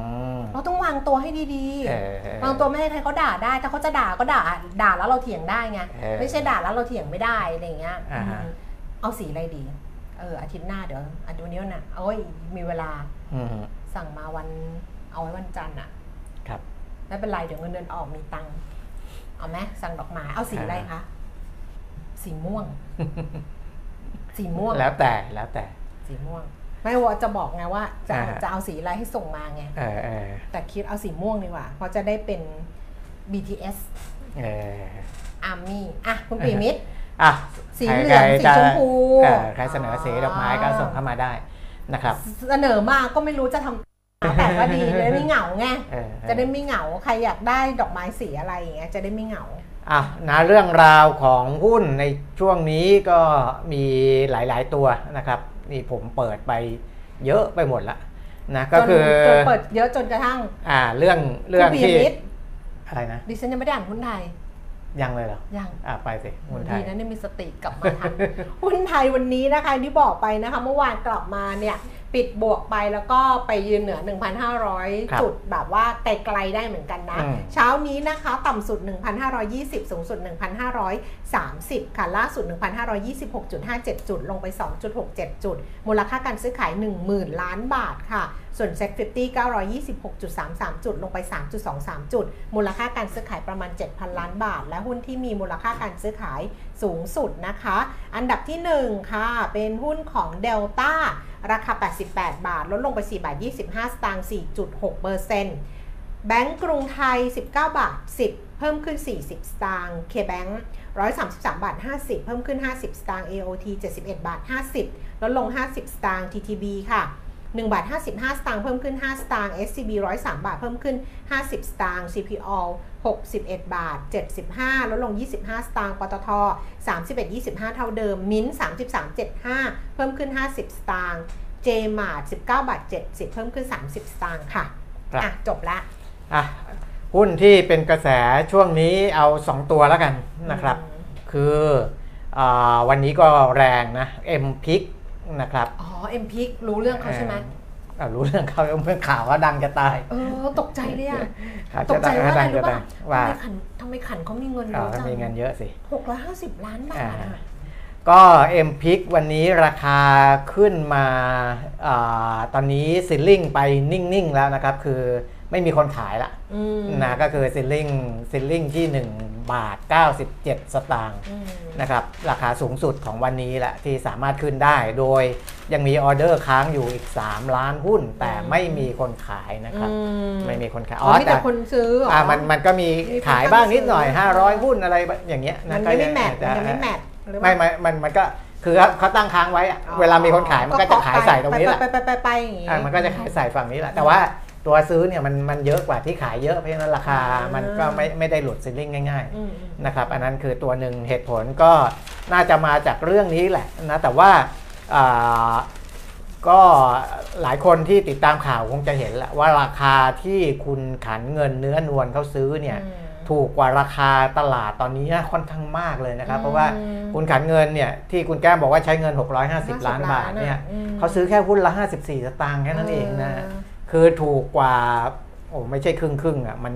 เราต้องวางตัวให้ดีเออๆวางตัวไม่ให้ใครเขาด่าได้ ถ้าเขาจะด่าก็ด่า ด่าแล้วเราเถียงได้ไงเออไม่ใช่ด่าแล้วเราเถียงไม่ได้อะไรอย่างเงี้ยอ่าฮะอืมเอาสีอะไรดี เอออาทิตย์หน้าเดี๋ยวอาทิตย์วันนี้วันน่ะโอ้ยมีเวลาอืมสั่งมาวันเอาไว้วันจันทร์อะ ครับ ไม่เป็นไรเดี๋ยวเงินเดือนออกมีตังค์ เอาไหมสั่งดอกไม้เอาสีอะไรคะ สีม่วง สีม่วง แล้วแต่ แล้วแต่ สีม่วง ไม่ว่าจะบอกไงว่าจะเอาอ่า จะเอาสีอะไรให้ส่งมาไงเออเออแต่คิดเอาสีม่วงดีกว่า เพราะจะได้เป็น BTS เออ Army อะ คุณปีมิตร อะสีใครเหลืองใครสีจะชมพูเออใครเสนอสีดอกไม้ก็ส่งเข้ามาได้นะครับ เสนอมาก็ไม่รู้จะทำแต่ก็ดี จะได้ไม่เหงาไงเออ จะได้ไม่เหงา ใครอยากได้ดอกไม้สีอะไรอย่างเงี้ย จะได้ไม่เหงา อะนะเรื่องราวของหุ้นในช่วงนี้ก็มีหลายๆตัวนะครับนี่ผมเปิดไปเยอะไปหมดละนะก็จนคือจนเปิดเยอะจนกระทั่ง อ่าเรื่องเรื่องคุณปีที่มิตรอะไรนะดิฉันยังไม่ได้อ่านหุ้นไทยยังเลยเหรอ ยัง อ่าไปสิหุ้นไทดียนะนี่มีสติกลับมาทันหุ้นไทยวันนี้นะคะที่บอกไปนะคะ เมื่อวานกลับมาเนี่ย ปิดบวกไปแล้วก็ไปยืนเหนือครับ1,500 จุดแบบว่าไกลๆได้เหมือนกันนะอืมเช้านี้นะคะ ต่ำสุด 1,520 สูงสุด 30 ค่ะ ล่าสุด 1,526.57 จุด ลงไป 2.67 จุด มูลค่าการซื้อขาย 10,000 ล้านบาทค่ะ ส่วน Sec 50 926.33 จุด ลงไป 3.23 จุด มูลค่าการซื้อขายประมาณ 7,000 ล้านบาท และหุ้นที่มีมูลค่าการซื้อขายสูงสุดนะคะ อันดับที่ 1 ค่ะ เป็นหุ้นของ Delta ราคา 88 บาท ลดลงไป 4 บาท 25 สตางค์ 4.6เปอร์เซ็นต์แบงก์กรุงไทย 19 บาท 10 เพิ่มขึ้น 40 สตางค์ K-Bank 133 บาท 50 เพิ่มขึ้น 50 สตางค์ AOT 71 บาท 50 ลดลง 50 สตางค์ TTB ค่ะ1บาท55 สตางค์เพิ่มขึ้น 5 สตางค์ SCB 103 บาทเพิ่มขึ้น 50 สตางค์ CPO 61 บาท 75 ลดลง 25 สตางค์ ปตท 31 25 เท่าเดิม มิ้นท์33 75 เพิ่มขึ้น 50 สตางค์ JMart 19 บาท 70 เพิ่มขึ้น 30 สตางค์ค่ะครับอะ จบละอะ หุ้นที่เป็นกระแสช่วงนี้เอา 2 ตัวแล้วกันนะครับ คืออาวันนี้ก็แรงนะ M p i c นะครับ อ๋อเอ็มพิกรู้เรื่องเขาใช่ไหมอ่ารู้เรื่องเขาเมื่อข่าวว่าดังจะตาย เออตกใจเลยอะข่าวตจะกใจดังว่าอะไรดังจะรู้ตาป่ะยว่าทำไมขันทำไมขันเขามีเงินเยอ่าอะจังมีเงินเยอะสิหกร้อยห้าสิบล้านบาทอ่าอะก็ M p i c วันนี้ราคาขึ้นมาอาตอนนี้ซิลลิงไปนิ่ง ๆ แล้วนะครับ คือ ไม่มีคนขายละอืมนะก็คือซิลลิงซิลลิงที่ 1 บาท 97 สตางค์อืมนะครับราคาสูงสุดของวันนี้แหละที่สามารถขึ้นได้โดยยังมีออเดอร์ค้างอยู่อีก 3 ล้านหุ้น แต่ไม่มีคนขายนะครับอืมไม่มีคนขายอ๋อมีแต่คนซื้อเหรอออ่ามันมันก็มีมีคนขายบ้างนิดหน่อยตั้งซื้อ500 หุ้นอะไรอย่างเงี้ยมันะนก็ไม่ยังแมทจะมันไม่แมทหรือเปไม่ล่าไม่มันมันก็คือเขาเขาตั้งค้างไว้อะอ๋อเวลามีคนขายมันก็จะขายใส่ตรงนี้แหละไปไปไปไปอย่างงี้อะมันก็จะขายใส่ฝั่งนี้แหละแต่ว่า ตัวซื้อเนี่ยมันมันเยอะกว่าที่ขายเยอะเพราะฉะนั้นราคาอ่ามัมันก็ไม่ไม่ได้หลุดซิลลิงง่ายๆอืมนะครับอันนั้นคือตัวหนึ่งเหตุผลก็น่าจะมาจากเรื่องนี้แหละนะแต่ว่าอ่าก็หลายคนที่ติดตามข่าวคงจะเห็นแหละว่าราคาที่คุณขันเงินเนื้อนวลเขาซื้อเนี่ยอืมถูกกว่าราคาตลาดตอนนี้ค่อนข้างมากเลยนะครับอืมเพราะว่าคุณขันเงินเนี่ยที่คุณแก้มบอกว่าใช้เงิน 650 ล้านบาทเนี่ยอืมเขาซื้อแค่หุ้นละ 54 สตางค์แค่นั้นเองนะ คือถูกกว่าโอ้ไม่ใช่ครึ่งครึ่งๆอะมัน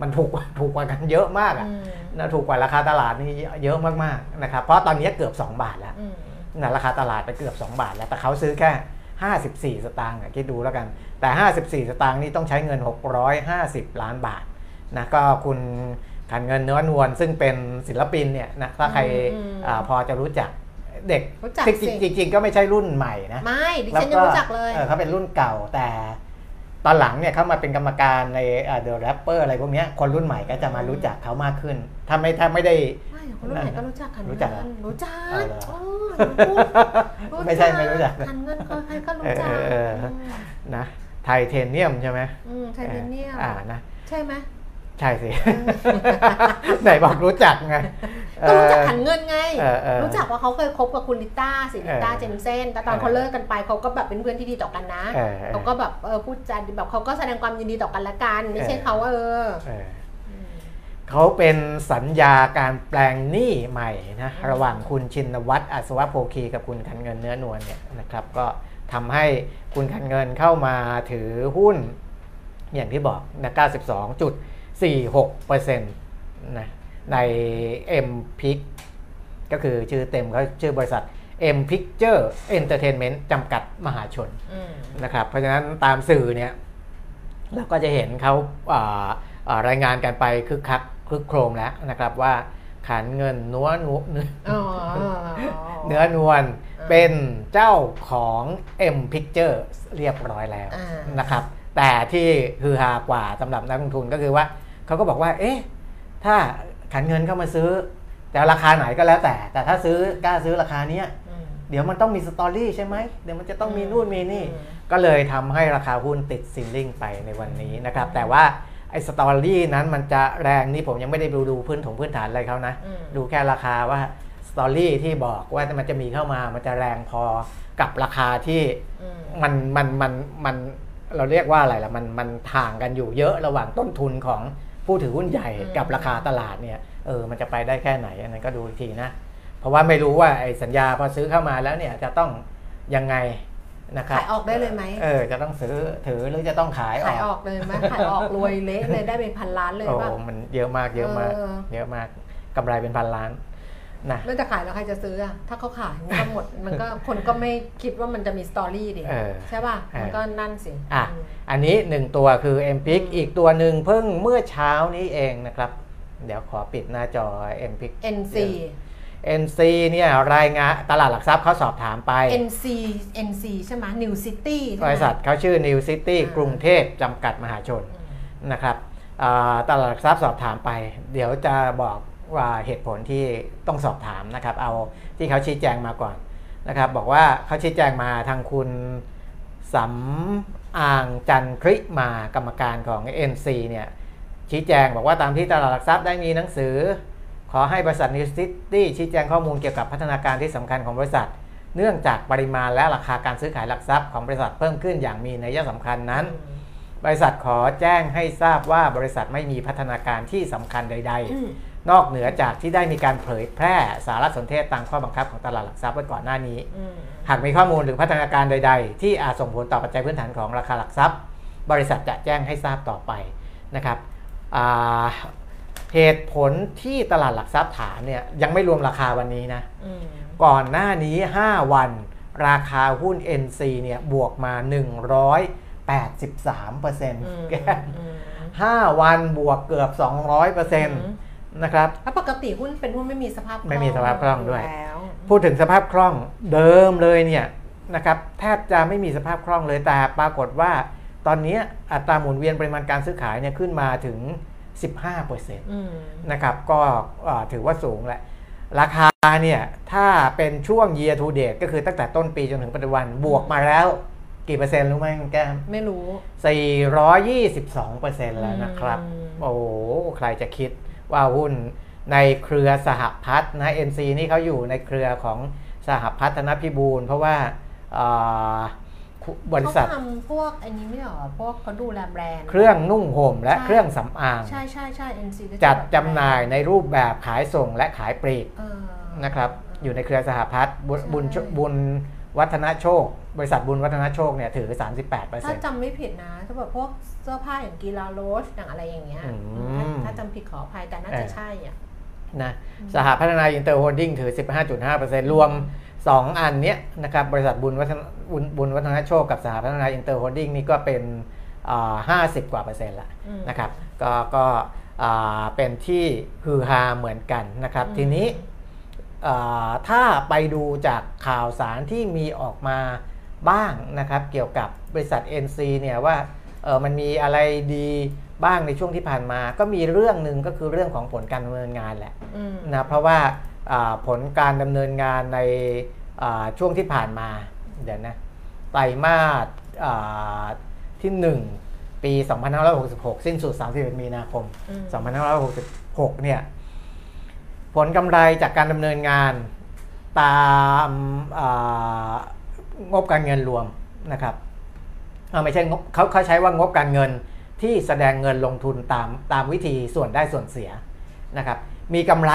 มันถูกกว่าถูกกว่ากันเยอะมากอะอืมนะถูกกว่าราคาตลาดนี่เยอะมากๆนะครับเพราะตอนนี้เกือบ 2 บาทแล้วอืมนะราคาตลาดไปเกือบ 2 บาทแล้วแต่เขาซื้อแค่ 54 สตางค์อะคิดดูแล้วกัน แต่ 54 สตางค์นี่ต้องใช้เงิน 650 ล้านบาทนะก็คุณขันเงินเนื้อนวลซึ่งเป็นศิลปินเนี่ยนะถ้าใครอืมอาพอจะรู้จักเด็กรู้จักจริงสิจริงจริงๆก็ไม่ใช่รุ่นใหม่นะไม่ดิฉันยังรู้จักเลยออเขาเป็นรุ่นเก่าแต่ ตอนหลังเนี่ยเขามาเป็นกรรมการในเดอะแรปเปอร์อะไรพวกเนี้ยคนรุ่นใหม่ก็จะมารู้จักเขามากขึ้น ถ้าไม่ถ้าไม่ได้ไม่คนรุ่นใหม่ก็รู้จักขันรู้เงิจักเหรอนรู้จักเอาเหรอโอ้หนูพูดไม่ใช่ไม่รู้จักขันเงินใครๆก็รู้จักเออเออเออนะไทเทเนียมใช่ไหมอืมไทเทเนียมอ่านะใช่ไหม ใช่สิ ไหนบอกรู้จักไงก็รู้จักเออขันเงินไงเออเออรู้จักว่าเขาเคยคบกับคุณลิต้าสิลิต้าเออเจนเซนแต่ตอนเออเขาเลิกกันไปเขาก็แบบเป็นเพื่อนที่ดีต่อกันนะเออเออเขาก็แบบเออพูดจาแบบเขาก็แสดงความยินดีต่อกันละกัน ไม่ใช่เออเขาว่าเออเออเขาเป็นสัญญาการแปลงหนี้ใหม่นะระหว่างคุณชินวัตรอัศวะโพคีกับคุณขันเงินเนื้อนวลเนี่ยนะครับก็ทำให้คุณขันเงินเข้ามาถือหุ้นอย่างที่บอกนะ 92.46%นะใน M p i c ก็คือชื่อเต็มเขาชื่อบริษัท M Picture Entertainment จำกัดมหาชนอืมนะครับเพราะฉะนั้นตามสื่อเนี่ยเราก็จะเห็นเขาอ่าอ่ารายงานกันไปคึกคักคึกโครมแล้วนะครับว่าขันเงินนัวนัวเนื้ออ๋อเนื้อนวลเป็นเจ้าของ M Picture เรียบร้อยแล้วอ่านะครับ แต่ที่ฮือฮากว่าสำหรับนักลงทุนก็คือว่า เขาก็บอกว่า เอ๊ะ ถ้าขันเงินเข้ามาซื้อ แต่ราคาไหนก็แล้วแต่ แต่ถ้าซื้อกล้าซื้อราคาเนี้ยอืมเดี๋ยวมันต้องมีสตอรี่ใช่ไหมเดี๋ยวมันจะต้องมีนู่นมีนี่อืมก็เลยทำให้ราคาหุ้นติดซิลลิงไปในวันนี้นะครับ แต่ว่าไอ้สตอรี่นั้นมันจะแรงนี่ผมยังไม่ได้ดูดูพื้นถงพื้นฐานอะไรเขานะอืมดูแค่ราคาว่าสตอรี่ที่บอกว่ามันจะมีเข้ามา มันจะแรงพอกับราคาที่อืมมันมันมันมันเราเรียกว่าอะไรล่ะมันมันห่างกันอยู่เยอะระหว่างต้นทุนของ ผู้ถือหุ้นใหญ่อืมกับราคาตลาดเนี่ยเออมันจะไปได้แค่ไหนอันนั้นก็ดูอีกทีนะ เพราะว่าไม่รู้ว่าไอ้สัญญาพอซื้อเข้ามาแล้วเนี่ยจะต้องยังไงนะครับขายออกได้เลยไหมเออจะต้องซื้อถือหรือจะต้องขายอขายอออกกเลยไหมขายออกรวยเละเลยได้เป็นพันล้านเลยโอ้ป่ะมันเยอะมากเยอะมากเออเยอะมากกำไรเป็นพันล้าน นะแล้วจะขายแล้วใครจะซื้ออะถ้าเขาขายมันก็หมด มันก็คนก็ไม่คิดว่ามันจะมีสตอรี่ดิเออใช่ป่ะเออมันก็นั่นสิอะอืมอันนี้หนึ่งตัวคือ m p i c อืมอีกตัวหนึ่งเพิ่งเมื่อเช้านี้เองนะครับ เดี๋ยวขอปิดหน้าจอ m p i c NC NC เนี่ยรายงานตลาดหลักทรัพย์เขาสอบถามไป NC NC ใช่ไหม New City ใช่ไหมบริษัทเขาชื่อ New City อ่ากรุงเทพจำกัดมหาชนอืมนะครับอ่าตลาดหลักทรัพย์สอบถามไป เดี๋ยวจะบอก ว่าเหตุผลที่ต้องสอบถามนะครับ เอาที่เขาชี้แจงมาก่อนนะครับ บอกว่าเขาชี้แจงมาทางคุณสำอ่างจันทริมากรรมการของ NC เนี่ยชี้แจงบอกว่าตามที่ตลาดหลักทรัพย์ได้มีหนังสือ ขอให้บริษัท New City ชี้แจงข้อมูลเกี่ยวกับพัฒนาการที่สำคัญของบริษัท เนื่องจากปริมาณและราคาการซื้อขายหลักทรัพย์ของบริษัทเพิ่มขึ้นอย่างมีนัยสำคัญนั้น บริษัทขอแจ้งให้ทราบว่าบริษัทไม่มีพัฒนาการที่สำคัญใด ๆ นอกเหนือจากที่ได้มีการเผยแพร่สารสนเทศตามข้อบังคับของตลาดหลักทรัพย์ไว้ก่อนหน้านี้อืมหากมีข้อมูลหรือพัฒนาการใด ๆ ที่อาจส่งผลต่อปัจจัยพื้นฐานของราคาหลักทรัพย์ บริษัทจะแจ้งให้ทราบต่อไปนะครับอ่าเหตุผลที่ตลาดหลักทรัพย์ถามเนี่ยยังไม่รวมราคาวันนี้นะอืมก่อนหน้านี้ 5 วัน ราคาหุ้น NC เนี่ยบวกมา 183เปอร์เซ็นต์อืมแกอืม5วันบวกเกือบ 200เปอร์เซ็ นต์นะครับแล้วปกติหุ้นเป็นหุ้นไม่มีสภาพคล่องไม่มีสภาพคล่องด้วยแล้วพูดถึงสภาพคล่องเดิมเลยเนี่ยนะครับแทบจะไม่มีสภาพคล่องเลยแต่ปรากฏว่า ตอนนี้อัตราหมุนเวียนปริมาณการซื้อขายเนี่ยขึ้นมาถึง 15%เอืมนะครับก็เอ่อถือว่าสูงแหละ ราคาเนี่ยถ้าเป็นช่วง year to date ก็คือตั้งแต่ต้นปีจนถึงปัจจุบันบวกมาแล้วกี่เปอร์เซ็นต์รู้ไหมคุณแก้มไม่รู้ 422เปอร์เซ็นต์แล้วนะครับอืมโอ้โห ใครจะคิด ว่าหุ้นในเครือสหพัฒน์นะ NC นี่เขาอยู่ในเครือของสหพัฒนพิบูลเพราะว่าเอ่อบริษัทเขาทำพวกอันนี้ไม่เหรอพวกเขาดูแลแบรนด์ เครื่องนุ่งห่มและใช่เครื่องสำอาง ใช่ใช่ใช่ NC ก็จัดแบบจำหน่ายในรูปแบบขายส่งและขายปลีกเออนะครับ อยู่ในเครือสหพัฒน์บุญใช่บุญบุญ วัฒนโชค บริษัทบุญวัฒนโชคเนี่ยถือ 38เปอร์ถ้าเซ็นต์จำไม่ผิดนะถ้าแบบพวกเสื้อผ้าอย่างกีฬาโรสอย่างอะไรอย่างเงี้ยอืมถ้าถ้าจำผิดขออภัยแต่น่าจะเออใช่อะนะสหพัฒนาอินเตอร์โฮลดิ้งถือ 15.5%รวม 2 อันเนี้ยนะครับบริษัทบุญวัฒนบุญบุญวัฒนโชคกับสหพัฒนาอินเตอร์โฮลดิ้งนี่ก็เป็นอ่า50 กว่าเปอร์เซ็นต์ละอืมนะครับก็ก็อ่าเป็นที่ฮือฮาเหมือนกันนะครับอืมทีนี้อ่า ถ้าไปดูจากข่าวสารที่มีออกมาบ้างนะครับ เกี่ยวกับบริษัท NC เนี่ยว่าเออมันมีอะไรดีบ้างในช่วงที่ผ่านมา ก็มีเรื่องหนึ่งก็คือเรื่องของผลการดำเนินงานแหละอืมนะเพราะว่าอ่าผลการดำเนินงานในอ่าช่วงที่ผ่านมาเดี๋ยวนะไตรมาสอ่าที่ 1 ปี 2566 สิ้นสุด 31 มีนาคมอืม2566 เนี่ย ผลกำไรจากการดำเนินงานตามอ่างบการเงินรวมนะครับอ่าไม่ใช่งบเขาเขาใช้ว่างบการเงินที่แสดงเงินลงทุนตามตามวิธีส่วนได้ส่วนเสียนะครับ มีกำไร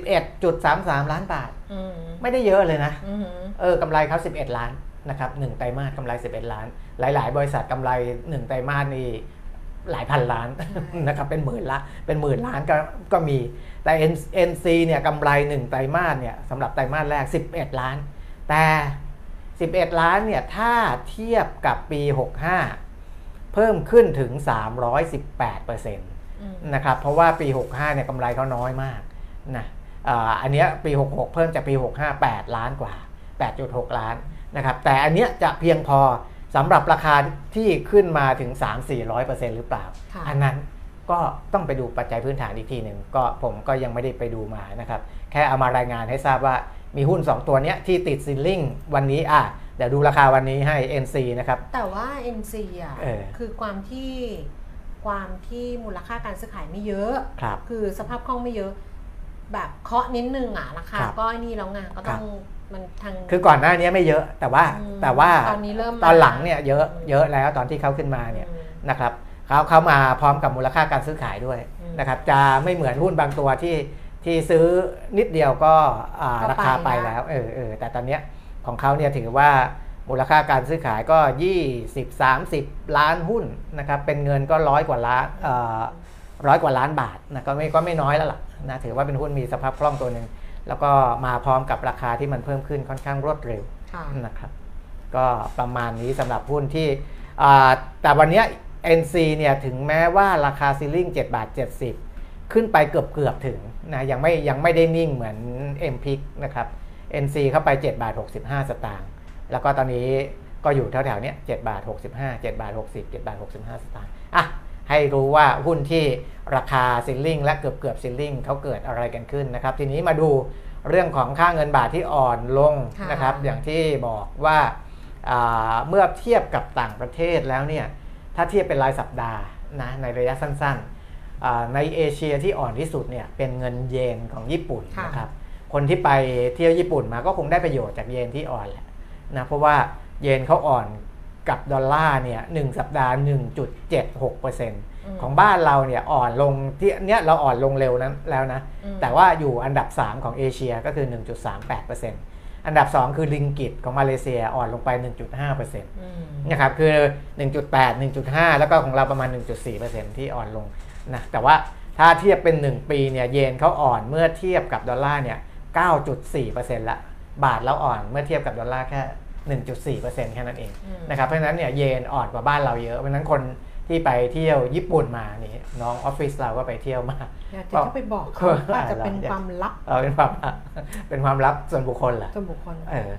11.33 ล้านบาทอืมไม่ได้เยอะเลยนะอืมเออกำไรเขา11 ล้านนะครับหนึ่งไตรมาสกำไร 11 ล้าน หลาย ๆ บริษัทกำไรหนึ่งไตรมาสนี่หลายพันล้านนะครับเป็นหมื่นละเป็นหมื่นล้านก็ก็มี แต่ N- NC เนี่ยกำไรหนึ่งไตรมาสเนี่ยสำหรับไตรมาสแรก 11 ล้าน แต่ 11 ล้านเนี่ยถ้าเทียบกับปี 65 เพิ่มขึ้นถึง 318เปอร์เซ็นต์อืมนะครับเพราะว่าปี 65 เนี่ยกำไรเขาน้อยมากนะอ่าอันเนี้ยปี 66 เพิ่มจากปี 65 8 ล้านกว่า 8.6 ล้านนะครับแต่อันเนี้ยจะเพียงพอสำหรับราคาที่ขึ้นมาถึง 3-400%หรือเปล่าค่ะอันนั้น ก็ต้องไปดูปัจจัยพื้นฐานอีกทีหนึ่งก็ผมก็ยังไม่ได้ไปดูมานะครับ แค่เอามารายงานให้ทราบว่ามีหุ้น 2 ตัวเนี้ยที่ติดซิลลิงวันนี้อะเดี๋ยวดูราคาวันนี้ให้ NC นะครับ แต่ว่า NC อะเออคือความที่ความที่มูลค่าการซื้อขายไม่เยอะครับคือสภาพคล่องไม่เยอะ แบบเคาะนิดนึงอะราคาครับก็นี่แล้วไงก็ต้องมันทางคือก่อนหน้านี้ไม่เยอะแต่ว่าอืมแต่ว่าตอนนี้เริ่มมาตอนหลังเนี่ยเยอะอืมเยอะแล้วตอนที่เขาขึ้นมาเนี่ยอืมนะครับ เขาเขามาพร้อมกับมูลค่าการซื้อขายด้วยอืมนะครับจะไม่เหมือนหุ้นบางตัวที่ที่ซื้อนิดเดียวก็อ่าก็ไปราคาไปแล้วแล้วเออเออแต่ตอนเนี้ยของเขาเนี่ยถือว่ามูมูลค่าการซื้อขายก็ 20-30 ล้านหุ้นนะครับเป็นเงินก็ร้อยกว่าล้านร้อยกว่าล้านบาทนะก็ไม่ก็ไม่น้อยแล้วล่ะนะถือว่าเป็นหุ้นมีสภาพคล่องตัวหนึ่งแล้วก็มาพร้อมกับราคาที่มันเพิ่มขึ้นค่อนข้างรวดเร็วค่ะนะครับก็ประมาณนี้สำหรับหุ้นที่อ่าแต่วันเนี้ย NC เนี่ยถึงแม้ว่าราคาซีลิ่ง7บาท 70 ขึ้นไปเกือบเกือบๆถึงนะยังไม่ยังไม่ได้นิ่งเหมือน m p i c นะครับ NC เข้าไป 7 บาท 65 สตางค์แล้วก็ตอนนี้ก็อยู่แถวๆเนี้ย7บาท 65 7บาท 60 7บาท 65 สตางค์อะให้รู้ว่าหุ้นที่ราคาซิลลิงและเกือบเกือบซิลลิงเขาเกิดอะไรกันขึ้นนะครับ ทีนี้มาดูเรื่องของค่าเงินบาทที่อ่อนลงค่ะนะครับ อย่างที่บอกว่าอ่าเมื่อเทียบกับต่างประเทศแล้วเนี่ย ถ้าเทียบเป็นรายสัปดาห์นะในระยะสั้นๆอ่าในเอเชียที่อ่อนที่สุดเนี่ยเป็นเงินเยนของญี่ปุ่นค่ะนะครับ คนที่ไปเที่ยวญี่ปุ่นมาก็คงได้ประโยชน์จากเยนที่อ่อนแหละนะเพราะว่าเยนเขาอ่อนกับดอลลาร์เนี่ยหนึ่งสัปดาห์ 1.76%ของบ้านเราเนี่ยอ่อนลงที่เนี้ยเราอ่อนลงเร็วนั้นแล้วนะอืมแต่ว่าอยู่อันดับ 3 ของเอเชียก็คือ 1.38% อันดับ 2 คือลิงกิตของมาเลเซียอ่อนลงไป 1.5%อืมนะครับคือ 1.8 1.5 แล้วก็ของเราประมาณ 1.4%ที่อ่อนลงนะแต่ว่าถ้าเทียบเป็น 1 ปีเนี่ยเยนเขาอ่อนเมื่อเทียบกับดอลลาร์เนี่ย 9.4%ละบาทเราอ่อนเมื่อเทียบกับดอลลาร์แค่ 1.4%แค่นั้นเองอืมนะครับเพราะฉะนั้นเนี่ยเยนอ่อนกว่าบ้านเราเยอะเพราะฉะนั้นคน ที่ไปเที่ยวญี่ปุ่นมานี่น้องออฟฟิศเราก็ไปเที่ยวมาอยากจะเข้าไปบอกเขาอาจจะเป็นความลับเออเป็นความเป็นความลับส่วนบุคคลแหละส่วนบุคคลเออ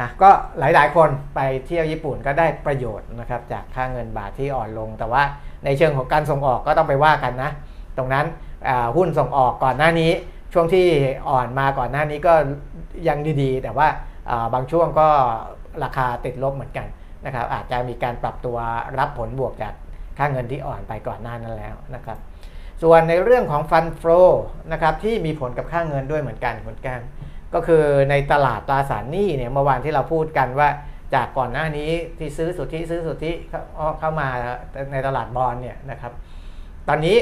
นะก็หลายๆ คนไปเที่ยวญี่ปุ่นก็ได้ประโยชน์นะครับจากค่าเงินบาทที่อ่อนลง แต่ว่าในเชิงของการส่งออกก็ต้องไปว่ากันนะ ตรงนั้นอ่าหุ้นส่งออกก่อนหน้านี้ ช่วงที่อ่อนมาก่อนหน้านี้ก็ยังดีๆ แต่ว่าอ่าบางช่วงก็ราคาติดลบเหมือนกันนะครับอาจจะมีการปรับตัวรับผลบวกจาก ค่าเงินที่อ่อนไปก่อนหน้านั้นแล้วนะครับ ส่วนในเรื่องของฟันฟลอนะครับที่มีผลกับค่าเงินด้วยเหมือนกันเหมือนกันก็คือในตลาดตราสารหนี้เนี่ยเมื่อวานที่เราพูดกันว่าจากก่อนหน้านี้ที่ซื้อสุทธิซื้อสุทธิเข้าเข้ามาในตลาดบอลเนี่ยนะครับ ตอนนี้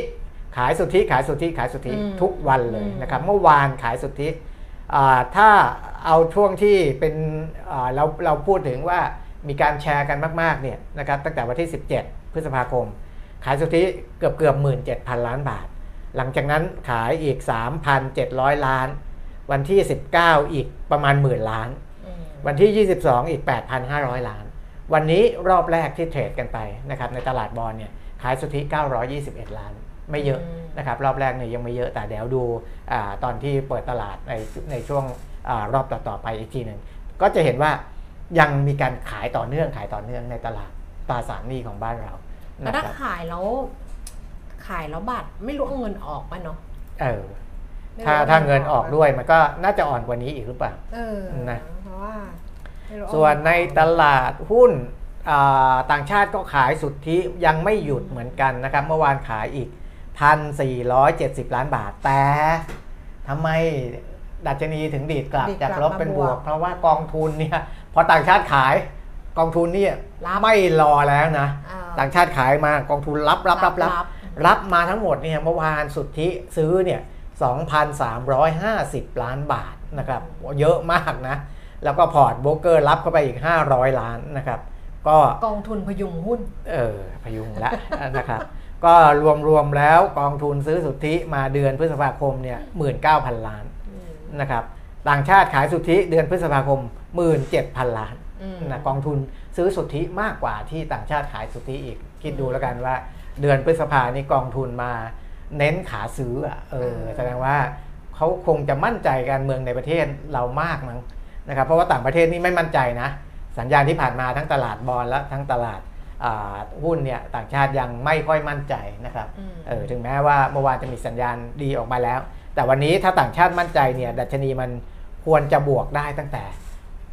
ขายสุทธิขายสุทธิขายสุทธิอืมทุกวันเลยอืมนะครับเมื่อวานขายสุทธิอ่าถ้าเอาช่วงที่เป็นอ่าเราเราพูดถึงว่ามีการแชร์กันมากๆเนี่ยนะครับตั้งแต่วันที่ 17 พฤษภาคม ขายสุทธิเกือบเกือบหมื่นเจ็ดพันล้านบาท หลังจากนั้นขายอีก 3,700 ล้าน วันที่ 19 อีกประมาณหมื่นล้านอืมวันที่ 22 อีก 8,500 ล้าน วันนี้รอบแรกที่เทรดกันไปนะครับในตลาดบอลเนี่ยขายสุทธิ 921 ล้านไม่เยอะอืมนะครับรอบแรกเนี่ยยังไม่เยอะแต่เดี๋ยวดูอาตอนที่เปิดตลาดในในช่วงอารอบต่อๆไปอีกทีหนึ่งก็จะเห็นว่ายังมีการขายต่อเนื่องขายต่อเนื่องในตลาด ตราสารหนี้ของบ้านเราแต่นะถ้าครับขายแล้วขายแล้วบัตรไม่รู้เอาเงินออกป่ะเนาะเออไม่รู้ถ้าอถ้าเงินออกด้วยมันก็น่าจะอ่อนกว่านี้อีกหรือเปล่าเออนะเพราะว่าไม่รู้เอาส่วนในเงิออกตลาดหุ้นอ่าต่างชาติก็ขายสุทธิยังไม่หยุดเหมือนกันนะครับ เมื่อวานขายอีก 1,470 ล้านบาท แต่ทำไมดัชนีถึงดีดกลับดีดกลัจากบลบเป็นมาบบววกกเพราะว่ากองทุนเนี่ยพอต่างชาติขาย กองทุนเนี่ยรับไม่รอแล้วนะอ่ต่างชาติขายมากองทุนรับรับรับรับรับมาทั้งหมดเนี่ยเมื่อวานสุทธิซื้อเนี่ย2,350 ล้านบาทนะครับเยอะมากนะ แล้วก็พอร์ตโบรกเกอร์รับเข้าไปอีก 500 ล้านนะครับ ก็กองทุนพยุงหุ้น เออ พยุงละนะครับ ก็รวมๆแล้วกองทุนซื้อสุทธิมาเดือนพฤษภาคมเนี่ย19,000 ล้านนะครับ ต่างชาติขายสุทธิเดือนพฤษภาคม 17,000 ล้านอืม นะกองทุนซื้อสุทธิมากกว่าที่ต่างชาติขายสุทธิอีก คิดดูแล้วกันว่า เดือนพฤษภานี่กองทุนมาเน้นขาซื้ออะเออแสดงว่าเขาคงจะมั่นใจการเมืองในประเทศเรามากมั้งนะครับเพราะว่าต่างประเทศนี่ไม่มั่นใจนะ สัญญาณที่ผ่านมาทั้งตลาดบอลและทั้งตลาดอ่าหุ้นเนี่ยต่างชาติยังไม่ค่อยมั่นใจนะครับอืมเออถึงแม้ว่าเมื่อวานจะมีสัญญาณดีออกมาแล้ว แต่วันนี้ถ้าต่างชาติมั่นใจเนี่ยดัชนีมันควรจะบวกได้ตั้งแต่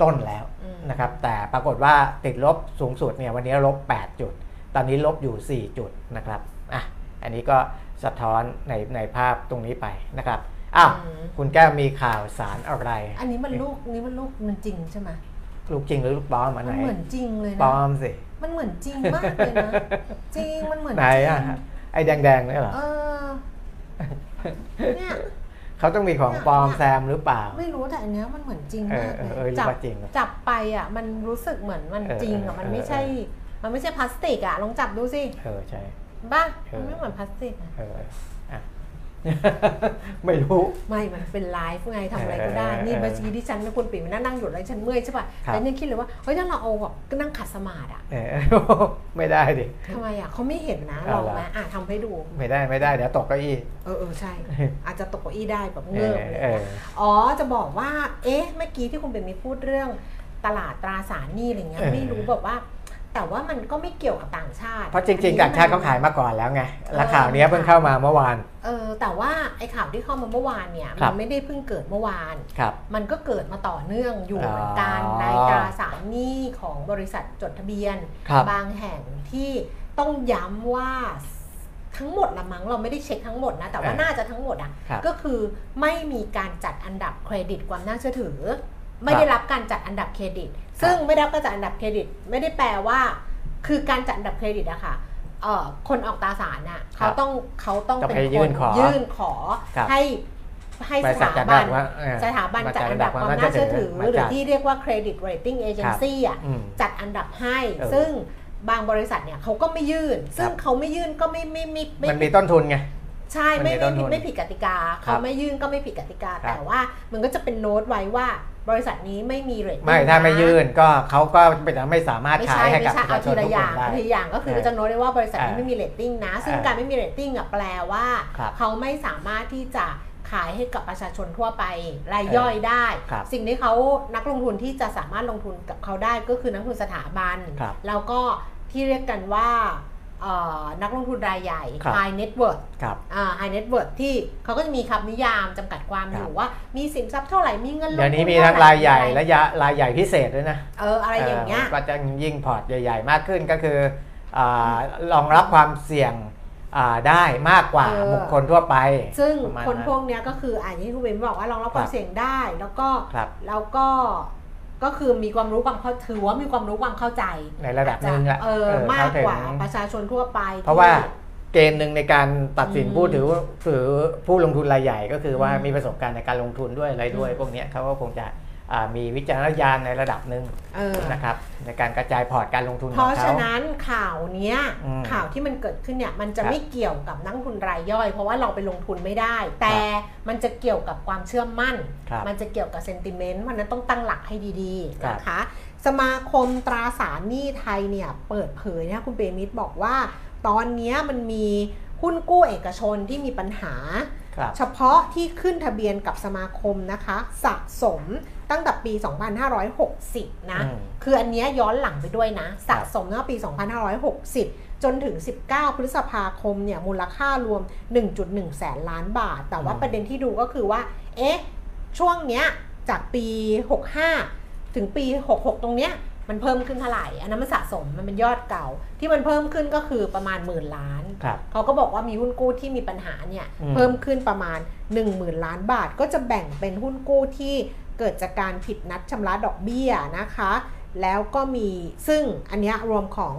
ต้นแล้วอืมนะครับแต่ปรากฏว่าติดลบสูงสุดเนี่ยวันนี้ลบ 8 จุด ตอนนี้ลบอยู่ 4 จุดนะครับอะอันนี้ก็สะท้อนในในภาพตรงนี้ไปนะครับอ้าวอืมคุณแก้วมีข่าวสารอะไร อันนี้มันลูกนี้มันลูกมันจริงใช่ไหมลูกจริงหรือลูกปลอมอันมัไหนนเหมือนจริงเลยปลนะอมสิมันเหมือนจริงมากเลยนะจริงมันเหมือนไหนจริงอะไอ้แดงๆเนี่ยเหรอเออเนี่ย เขาต้องมีของปลอมแซมหรือเปล่า ไม่รู้แต่อันเนี้ยมันเหมือนจริงเอมาอกเอเลอเออยรู้จับว่าจริงเหรอจับไปอะมันรู้สึกเหมือนมันเออจริงอะเออมันไม่เออใช่ มันไม่ใช่พลาสติกอะลองจับดูสิ เออใช่บ้าเออมันไม่เหมือนพลาสติกอะเอออะ ไม่รู้ ไม่มันเป็นไลฟ์ไงทำอะไรก็ได้เออนี่เออเมื่อกี้ที่ฉันเป็นคนปิดมันนั่งอยู่แล้วฉันเมื่อยใช่ป่ะครับแต่เนี่ยคิดเลยว่าเฮ้ยถ้าเราเอาแบบก็นั่งขัดสมาธิอะเออไม่ได้ดิทำไมอะเขาไม่เห็นนะเอาลองล่ะไหมอะทำให้ดู ไม่ได้ไม่ได้เดี๋ยวตกเก้าอี้เออเออใช่ อาจจะตกเก้าอี้ได้แบบเอเงืออบเลยเออนะอ๋อจะบอกว่า เอ๊ะเมื่อกี้ที่คุณเป็นมีพูดเรื่องตลาดตราสารหนี้อะไรเงี้ยเออไม่รู้แบบว่า แต่ว่ามันก็ไม่เกี่ยวกับต่างชาติ เพราะจริงๆต่างชาติเขาขายมาก่อนแล้วไงแล้วข่าวเนี้ยเพิ่งเข้ามาเมื่อวาน เออแต่ว่าไอ้ข่าวที่เข้ามาเมื่อวานเนี่ยครัมับนไม่ได้เพิ่งเกิดเมื่อวานครับมันก็เกิดมาต่อเนื่องอยู่อ๋อเหมือนกันในตราสารหนี้ของบริษัทจดทะเบียนครับบางแห่งที่ต้องย้ำว่าทั้งหมดละมั้งเราไม่ได้เช็คทั้งหมดนะ แต่ว่าอ่าน่าจะทั้งหมดอะครับก็คือไม่มีการจัดอันดับเครดิตความน่าเชื่อถือ ไม่ได้รับการจัดอันดับเครดิต ซึ่งไม่ได้รับการจัดอันดับเครดิต ไม่ได้แปลว่า คือการจัดอันดับเครดิตอะค่ะเอ่อคนออกตราสารน่ะครัเขาบต้องเขาต้องต้องเป็นไปยื่คนนขอยื่นขอครับให้ให้บสริษัทถาจัดบัอันนดับว่าเออสถาบันมาจัดจัดอัอันนดัดับบความความน่าน่าเชื่เชื่ออถืถืออหรือมาจัดที่เรียกว่า credit rating agency อะอืมจัดอันดับให้เออซึ่งบางบริษัทเนี่ยเขาก็ไม่ยื่น ซึ่งเขาไม่ยื่นก็ไม่ไม่ไม่ไม่มันมีต้นทุนไง ใช่ไม่มันมีต้ไม่นทุนไม่ผิดกติกาครัเขาบไม่ยื่นก็ไม่ผิดกติกาครับแต่ว่ามันก็จะเป็นโน้ตไว้ว่าบริษัทนี้ไม่มีเรตไม่ถ้าไม่ยื่นก็เขาก็ไม่สามารถไม่ขาใช่ยให้ไม่กับใช่ประเอาชาชทีนละทุกอคย่างนได้ทีละอย่างก็คือเออจะโน้ตได้ว่าบริษัทนี้เออไม่มีเรตติ้งนะ ซึ่งเออการไม่มีเรตติ้งอะแปลว่าครับเขาไม่สามารถที่จะขายให้กับประชาชนทั่วไปรายย่อยได้ครับสิ่งที่เขานักลงทุนที่จะสามารถลงทุนกับเขาได้ก็คือนักลงทุนสถาบันครับแล้วก็ที่เรียกกันว่าเอ่อ นักลงทุนรายใหญ่ครับ high net worth ครับอ่า high net worth ที่เขาก็จะมีคำนิยามจำกัดความคอรับยู่ว่า มีสินทรัพย์เท่าไหร่ มีเงินลงเดี๋ยวนี้ทุมีทั้งเท่ไหรายใหญ่มีอและไรยะรายใหญ่พิเศษด้วยนะ เออ อะไรอย่างเงี้ย ก็จะยิ่งพอร์ตใหญ่ ๆ มากขึ้นก็คืออารองรับความเสี่ยงอ่าได้มากกว่าเออบุคคลทั่วไป ซึ่งประมาณคนนั้นพวกเนี้ยก็คืออ่าอย่างที่คุณเบนบอกว่ารองรับควาครัมบเสี่ยงได้ แล้วก็ครับแล้วก็ ก็คือมีความรู้ความเข้าถือว่ามีความรู้ความเข้าใจในระดับหนึ่งแหละเออเออมากเข้ถึงกว่าประชาชนทั่วไป เพราะว่าเกณฑ์หนึ่งในการตัดสินอืมผู้ถือถือผู้ลงทุนรายใหญ่ ก็คือว่าอืมมีประสบการณ์ในการลงทุนด้วยอะไรด้วยอืมพวกเนี้ยเขาก็คงจะอ่า มีวิจารณญาณในระดับหนึ่งเออนะครับในการกระจายพอร์ตการลงทุนเพของราะเขาฉะนั้นข่าวเนี้ยอืมข่าวที่มันเกิดขึ้นเนี่ยมันจะครับไม่เกี่ยวกับนักลงทุนรายย่อย เพราะว่าเราไปลงทุนไม่ได้ แต่มันจะเกี่ยวกับความเชื่อมั่นครับมันจะเกี่ยวกับเซนติเมนต์เพราะฉะนั้นต้องตั้งหลักให้ดีๆครับนะคะสมาคมตราสารหนี้ไทยเนี่ยเปิดเผยนะคุณเปรมิตรบอกว่า ตอนเนี้ยมันมีหุ้นกู้เอกชนที่มีปัญหาครับเฉพาะที่ขึ้นทะเบียนกับสมาคมนะคะสะสม ตั้งแต่ปี 2560 นะอืมคืออันเนี้ยย้อนหลังไปด้วยนะ สะสมตั้งแต่ปี 2560 จนถึง 19 พฤษภาคมเนี่ยมูลค่ารวม 1.1 แสนล้านบาท แต่ว่าอืมประเด็นที่ดูก็คือว่า เอ๊ะ ช่วงเนี้ยจากปี 65 ถึงปี 66 ตรงเนี้ยมันเพิ่มขึ้นเท่าไหร่ อันนั้นมันสะสม มันเป็นยอดเก่า ที่มันเพิ่มขึ้นก็คือประมาณหมื่นล้านครับเขาก็บอกว่ามีหุ้นกู้ที่มีปัญหาเนี่ยอืมเพิ่มขึ้นประมาณ 10,000 ล้านบาท ก็จะแบ่งเป็นหุ้นกู้ที่ เกิดจากการผิดนัดชำระดอกเบี้ยนะคะ แล้วก็มีซึ่งอันเนี้ยรวมของ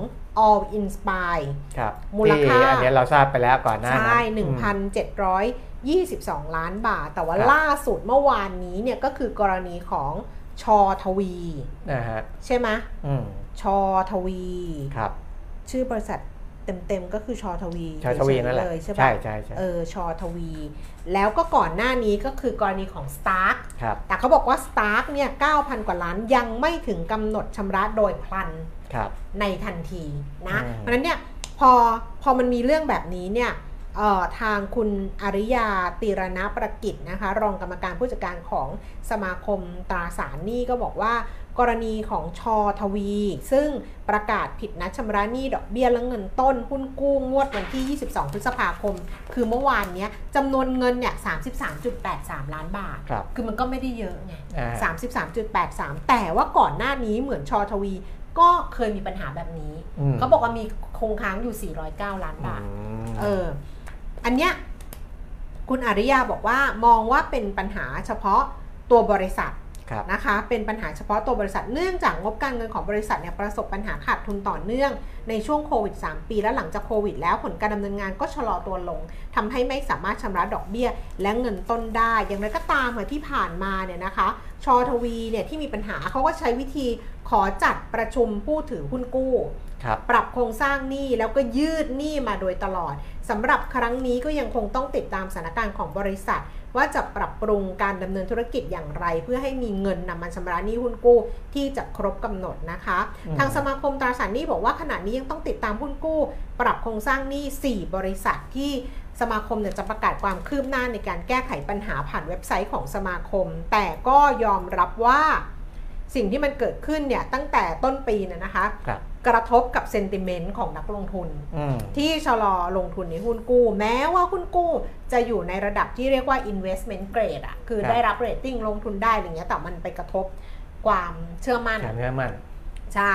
All Inspire ครับมูลค่าที่อันเนี้ยเราทราบไปแล้วก่อนหน้านั้นใช่อืม1,722 ล้านบาท แต่ว่าครับล่าสุดเมื่อวานนี้เนี่ยก็คือกรณีของชอทวีนะฮะใช่ไหมอืมชอทวี ครับ ชื่อบริษัท เต็มๆก็คือชอทวีชาทวีนั่นแหละเลยใช่ปะใช่ใช่ใช่เออชอทวี แล้วก็ก่อนหน้านี้ก็คือกรณีของ Stark ครับแต่เขาบอกว่า Stark เนี่ย9,000 กว่าล้านยังไม่ถึงกำหนดชำระโดยพลันครับในทันทีนะอืมเพราะฉะนั้นเนี่ยพอพอมันมีเรื่องแบบนี้เนี่ยเอ่อทางคุณอริยาตีรณประกิจนะคะรองกรรมการผู้จัดการของสมาคมตราสารหนี้ก็บอกว่า กรณีของชอทวี ซึ่งประกาศผิดนัดชำระหนี้ดอกเบี้ยและเงินต้น หุ้นกู้งวดวันที่ 22 พฤษภาคม คือเมื่อวานเนี้ยจำนวนเงินเนี่ย 33.83 ล้านบาท ครับคือมันก็ไม่ได้เยอะไง อ่า 33.83 แต่ว่าก่อนหน้านี้เหมือนชอทวี ก็เคยมีปัญหาแบบนี้ อืมเขาบอกว่ามีคงค้างอยู่ 409 ล้านบาทอืมเออ อันเนี้ยคุณอาริยาบอกว่ามองว่าเป็นปัญหาเฉพาะตัวบริษัทครับ นะคะ เป็นปัญหาเฉพาะตัวบริษัทเนื่องจากงบการเงินของบริษัทเนี่ยประสบปัญหาขาดทุนต่อเนื่องในช่วงโควิด 3 ปี และหลังจากโควิด แล้วผลการดำเนินงานก็ชะลอตัวลงทำให้ไม่สามารถชำระดอกเบี้ย และเงินต้นได้ อย่างไรก็ตามค่ะที่ผ่านมาเนี่ยนะคะชอทวีเนี่ยที่มีปัญหาเขาก็ใช้วิธีขอจัดประชุมผู้ถือหุ้นกู้ครับปรับโครงสร้างหนี้แล้วก็ยืดหนี้มาโดยตลอดสำหรับครั้งนี้ก็ยังคงต้องติดตามสถานการณ์ของบริษัท ว่าจะปรับปรุงการดำเนินธุรกิจอย่างไร เพื่อให้มีเงินนำมาชำระหนี้หุ้นกู้ที่จะครบกำหนดนะคะอืมทางสมาคมตราสารหนี้บอกว่าขณะนี้ยังต้องติดตามหุ้นกู้ ปรับโครงสร้างหนี้ 4 บริษัทที่สมาคมเนี่ยจะประกาศความคืบหน้าในการแก้ไขปัญหาผ่านเว็บไซต์ของสมาคม แต่ก็ยอมรับว่าสิ่งที่มันเกิดขึ้นเนี่ยตั้งแต่ต้นปีเนี่ยนะคะครับ กระทบกับ sentiment ของนักลงทุนอืมที่ชะลอลงทุนในหุ้นกู้ แม้ว่าหุ้นกู้จะอยู่ในระดับที่เรียกว่า investment grade อะคือครับได้รับเรตติ้งลงทุนได้อะไรเงี้ยแต่มันไปกระทบความเชื่อมั่นการเนื้อมันใช่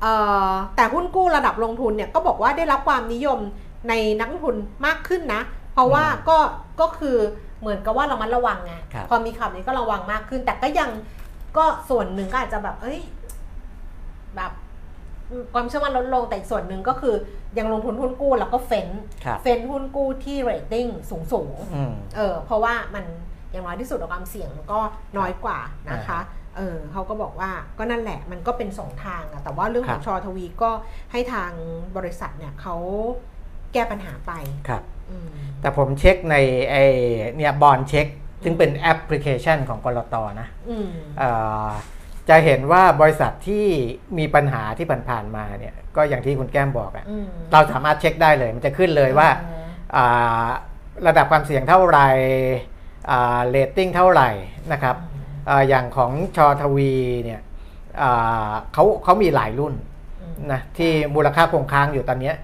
เอ่อแต่หุ้นกู้ระดับลงทุนเนี่ยก็บอกว่าได้รับความนิยมในนักลงทุนมากขึ้นนะ เพราะว่าอืมก็ก็คือเหมือนกับว่าเรามันระวังไงครับพอมีข่าวนี้ก็ระวังมากขึ้น แต่ก็ยังก็ส่วนหนึ่งก็อาจจะแบบ เอ้ยแบบ ความเชื่อมั่นลดลงแต่อีกส่วนหนึ่งก็คือ ยังลงทุนหุ้นกู้แล้วก็เฟ้นครับเฟ้นหุ้นกู้ที่เรตติ้งสูงสูงๆอืมเออเพราะว่ามันอย่างน้อยที่สุดความเสี่ยงมันก็น้อยกว่านะคะเออเขาก็บอกว่าก็นั่นแหละมันก็เป็นสองทางอะแต่ว่าเรื่องของครับชอทวีก็ให้ทางบริษัทเนี่ยเขาแก้ปัญหาไปครับอืมแต่ผมเช็คในไอเนี่ยบอลเช็ค ซึ่งเป็นแอปพลิเคชันของกรตนะอืมเอ่อ จะเห็นว่าบริษัทที่มีปัญหาที่ผ่านๆมาเนี่ยก็อย่างที่คุณแก้มบอกอะอืมเราสามารถเช็คได้เลย มันจะขึ้นเลยว่าเอออ่าระดับความเสี่ยงเท่าไหร่เรตติ้งเท่าไหร่นะครับอาอย่างของชอทวีเนี่ยอ่าเขาเขามีหลายรุ่นอืมนะที่มูลค่าคงค้างอยู่ตอนเนี้ย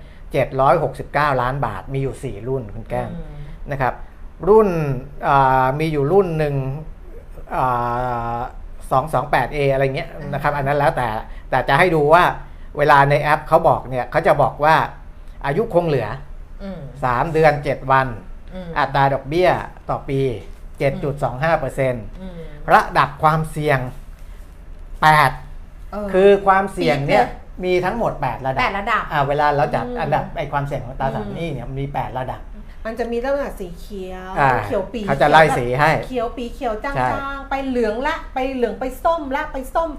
769 ล้านบาทมีอยู่ 4 รุ่นคุณแก้มอืมนะครับ รุ่นอ่ามีอยู่รุ่นหนึ่ง สองสองแปดเออะไรเงี้ยนะครับอันนั้นแล้วแต่แต่จะให้ดูว่าเวลาในแอปเขาบอกเนี่ยเขาจะบอกว่าอายุคงเหลืออืม3เดือน 7 วันอืมอัตราดอกเบี้ยต่อปี 7.25%อืมระดับความเสี่ยง8เออคือความเสี่ยงเนี่ยปีกเลยมีทั้งหมด 8 ระดับแปดระดับอ่าเวลาเราจัดอืมอันดับไอความเสี่ยงของตราสารอืมหนี้เนี่ยมี 8 ระดับ มันจะมีตั้งแต่สีเขียวอ่าเขียวปีเขาจะไล่สีให้ เขียวปีเขียวจาใช่งๆ ไปเหลืองละ ไปเหลืองไปส้มละ ไปส้ม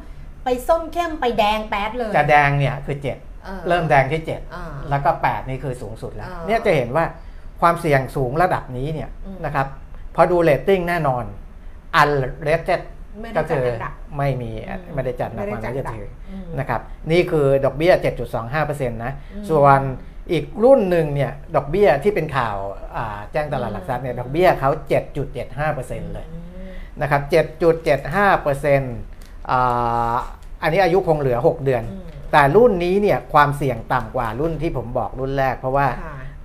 ไปส้มเข้มไปแดงแป๊ดเลย จะแดงเนี่ยคือ7ออเริ่มแดงที่อ่า7แล้วก็8นี่คือสูงสุดแล้วอ่าเนี่ยจะเห็นว่าความเสี่ยงสูงระดับนี้เนี่ยอืมนะครับพอดูเรตติ้งแน่นอนอันเรสเจ็ดไม่ได้ก็จัดคืออันดับไม่มีอืมไม่ได้จัดหนักไม่มาได้ไม่จัดจะอันดับถืออืมนะครับนี่คือดอกเบี้ย 7.25%นะอืมส่วน อีกรุ่นหนึ่งเนี่ยดอกเบี้ยที่เป็นข่าวอ่าแจ้งตลาดหลักทรัพย์เนี่ยดอกเบี้ยเขา 7.75%เลยอืมนะครับ 7.75%อ่าอันนี้อายุคงเหลือ 6 เดือนอืมแต่รุ่นนี้เนี่ยความเสี่ยงต่ำกว่ารุ่นที่ผมบอกรุ่นแรก เพราะว่า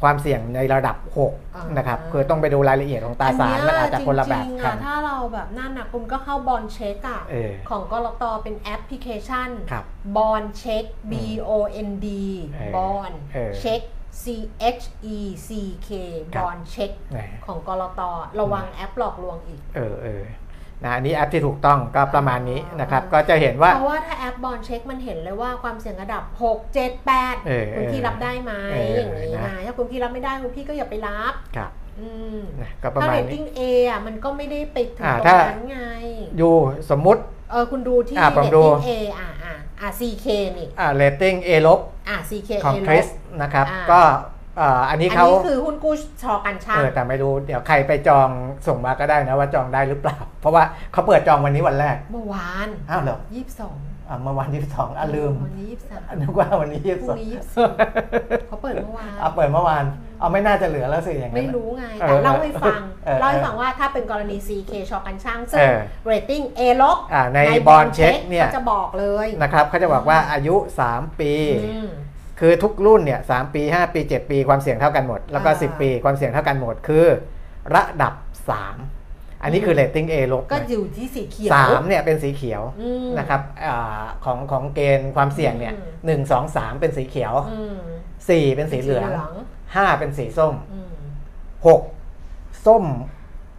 ค่ะความเสี่ยงในระดับอ่า6นนะครับ คือต้องไปดูรายละเอียดของตราสารมันอาจจะคนละแบบจริงๆกัอะนถ้าเราแบบนั่นนะคุณก็เข้า Bond Check อะเออของ ก.ล.ต. เป็นแอปพลิเคชันครับบอลเช็ค B O N D เออบอลเออเช็ค C H E C K ครับบอลเช็คแหมของกรตระวังแอปหลอกลวงอีก เออเออ นะอันนี้แอปที่ถูกต้องก็ประมาณนี้นะครับ ก็จะเห็นว่า เพราะว่าถ้าแอปบอลเช็คมันเห็นเลยว่าความเสี่ยงระดับ 6 7 8เออคุณพี่เออรับได้ไหมเอออย่างนี้นะไงถ้าคุณพี่รับไม่ได้คุณพี่ก็อย่าไปรับครับอืมนะก็ประถ้ามาเรณตนี้ติ้ง A อะมันก็ไม่ได้ไปถึงอ่าตรงถ้านั้นไงอยู่สมมุติเออคุณดูที่อ่าเรผมตดูติ้ง A อ่าอ่าอ่า CK นี่อ่าเรตติ้ง A ลบอ่า CK ของ A ลคริสบนะครับอ่าก็ อ่าอันนี้อันเขานี้คือหุ้นกู้ชอกันช่าเองอแต่ไม่รู้เดี๋ยวใครไปจองส่งมาก็ได้นะว่าจองได้หรือเปล่า เพราะว่าเขาเปิดจองวันนี้วันแรก เมื่อวานอ้าวเหรอยี่สิบสองอ่าเมื่อวันที่สองอะลืมวันนี้ยี่สิบสามนึกว่าวันนี้ยี่พสิบรุ่สองงนี้ยี่สิบสี่เขาเปิดเมื่อวานเอาเปิดเมื่อวานเอาไม่น่าจะเหลือแล้วสิอย่างนั้นไม่น่ะรู้ไงเออแต่เล่าให้ฟังเออเล่าให้ฟังว่าถ้าเป็นกรณี CK ชอกันช่างซึ่งเออเรตติ้ง A ลบอ่าใน Bond Check เนี่ยขาจะบอกเลยนะครับเขาจะบอกว่าอายุ 3 ปีอืม คือทุกรุ่นเนี่ยสปี 5 ปี 7 ปีความเสี่ยงเท่ากันหมด แล้วก็อ่า10 ปีความเสี่ยงเท่ากันหมดคือระดับ 3 อันนี้คือเรตติ้ง A ลบก็อยู่ที่สีเขียวสามเนี่ยเป็นสีเขียวอืมนะครับอาของของเกณฑ์ความเสี่ยงเนี่ยอืมหนึ่งสองสามเป็นสีเขียวอืมสี่เป็นสีเหลืองห้าเป็นสีส้มอืมหกส้ม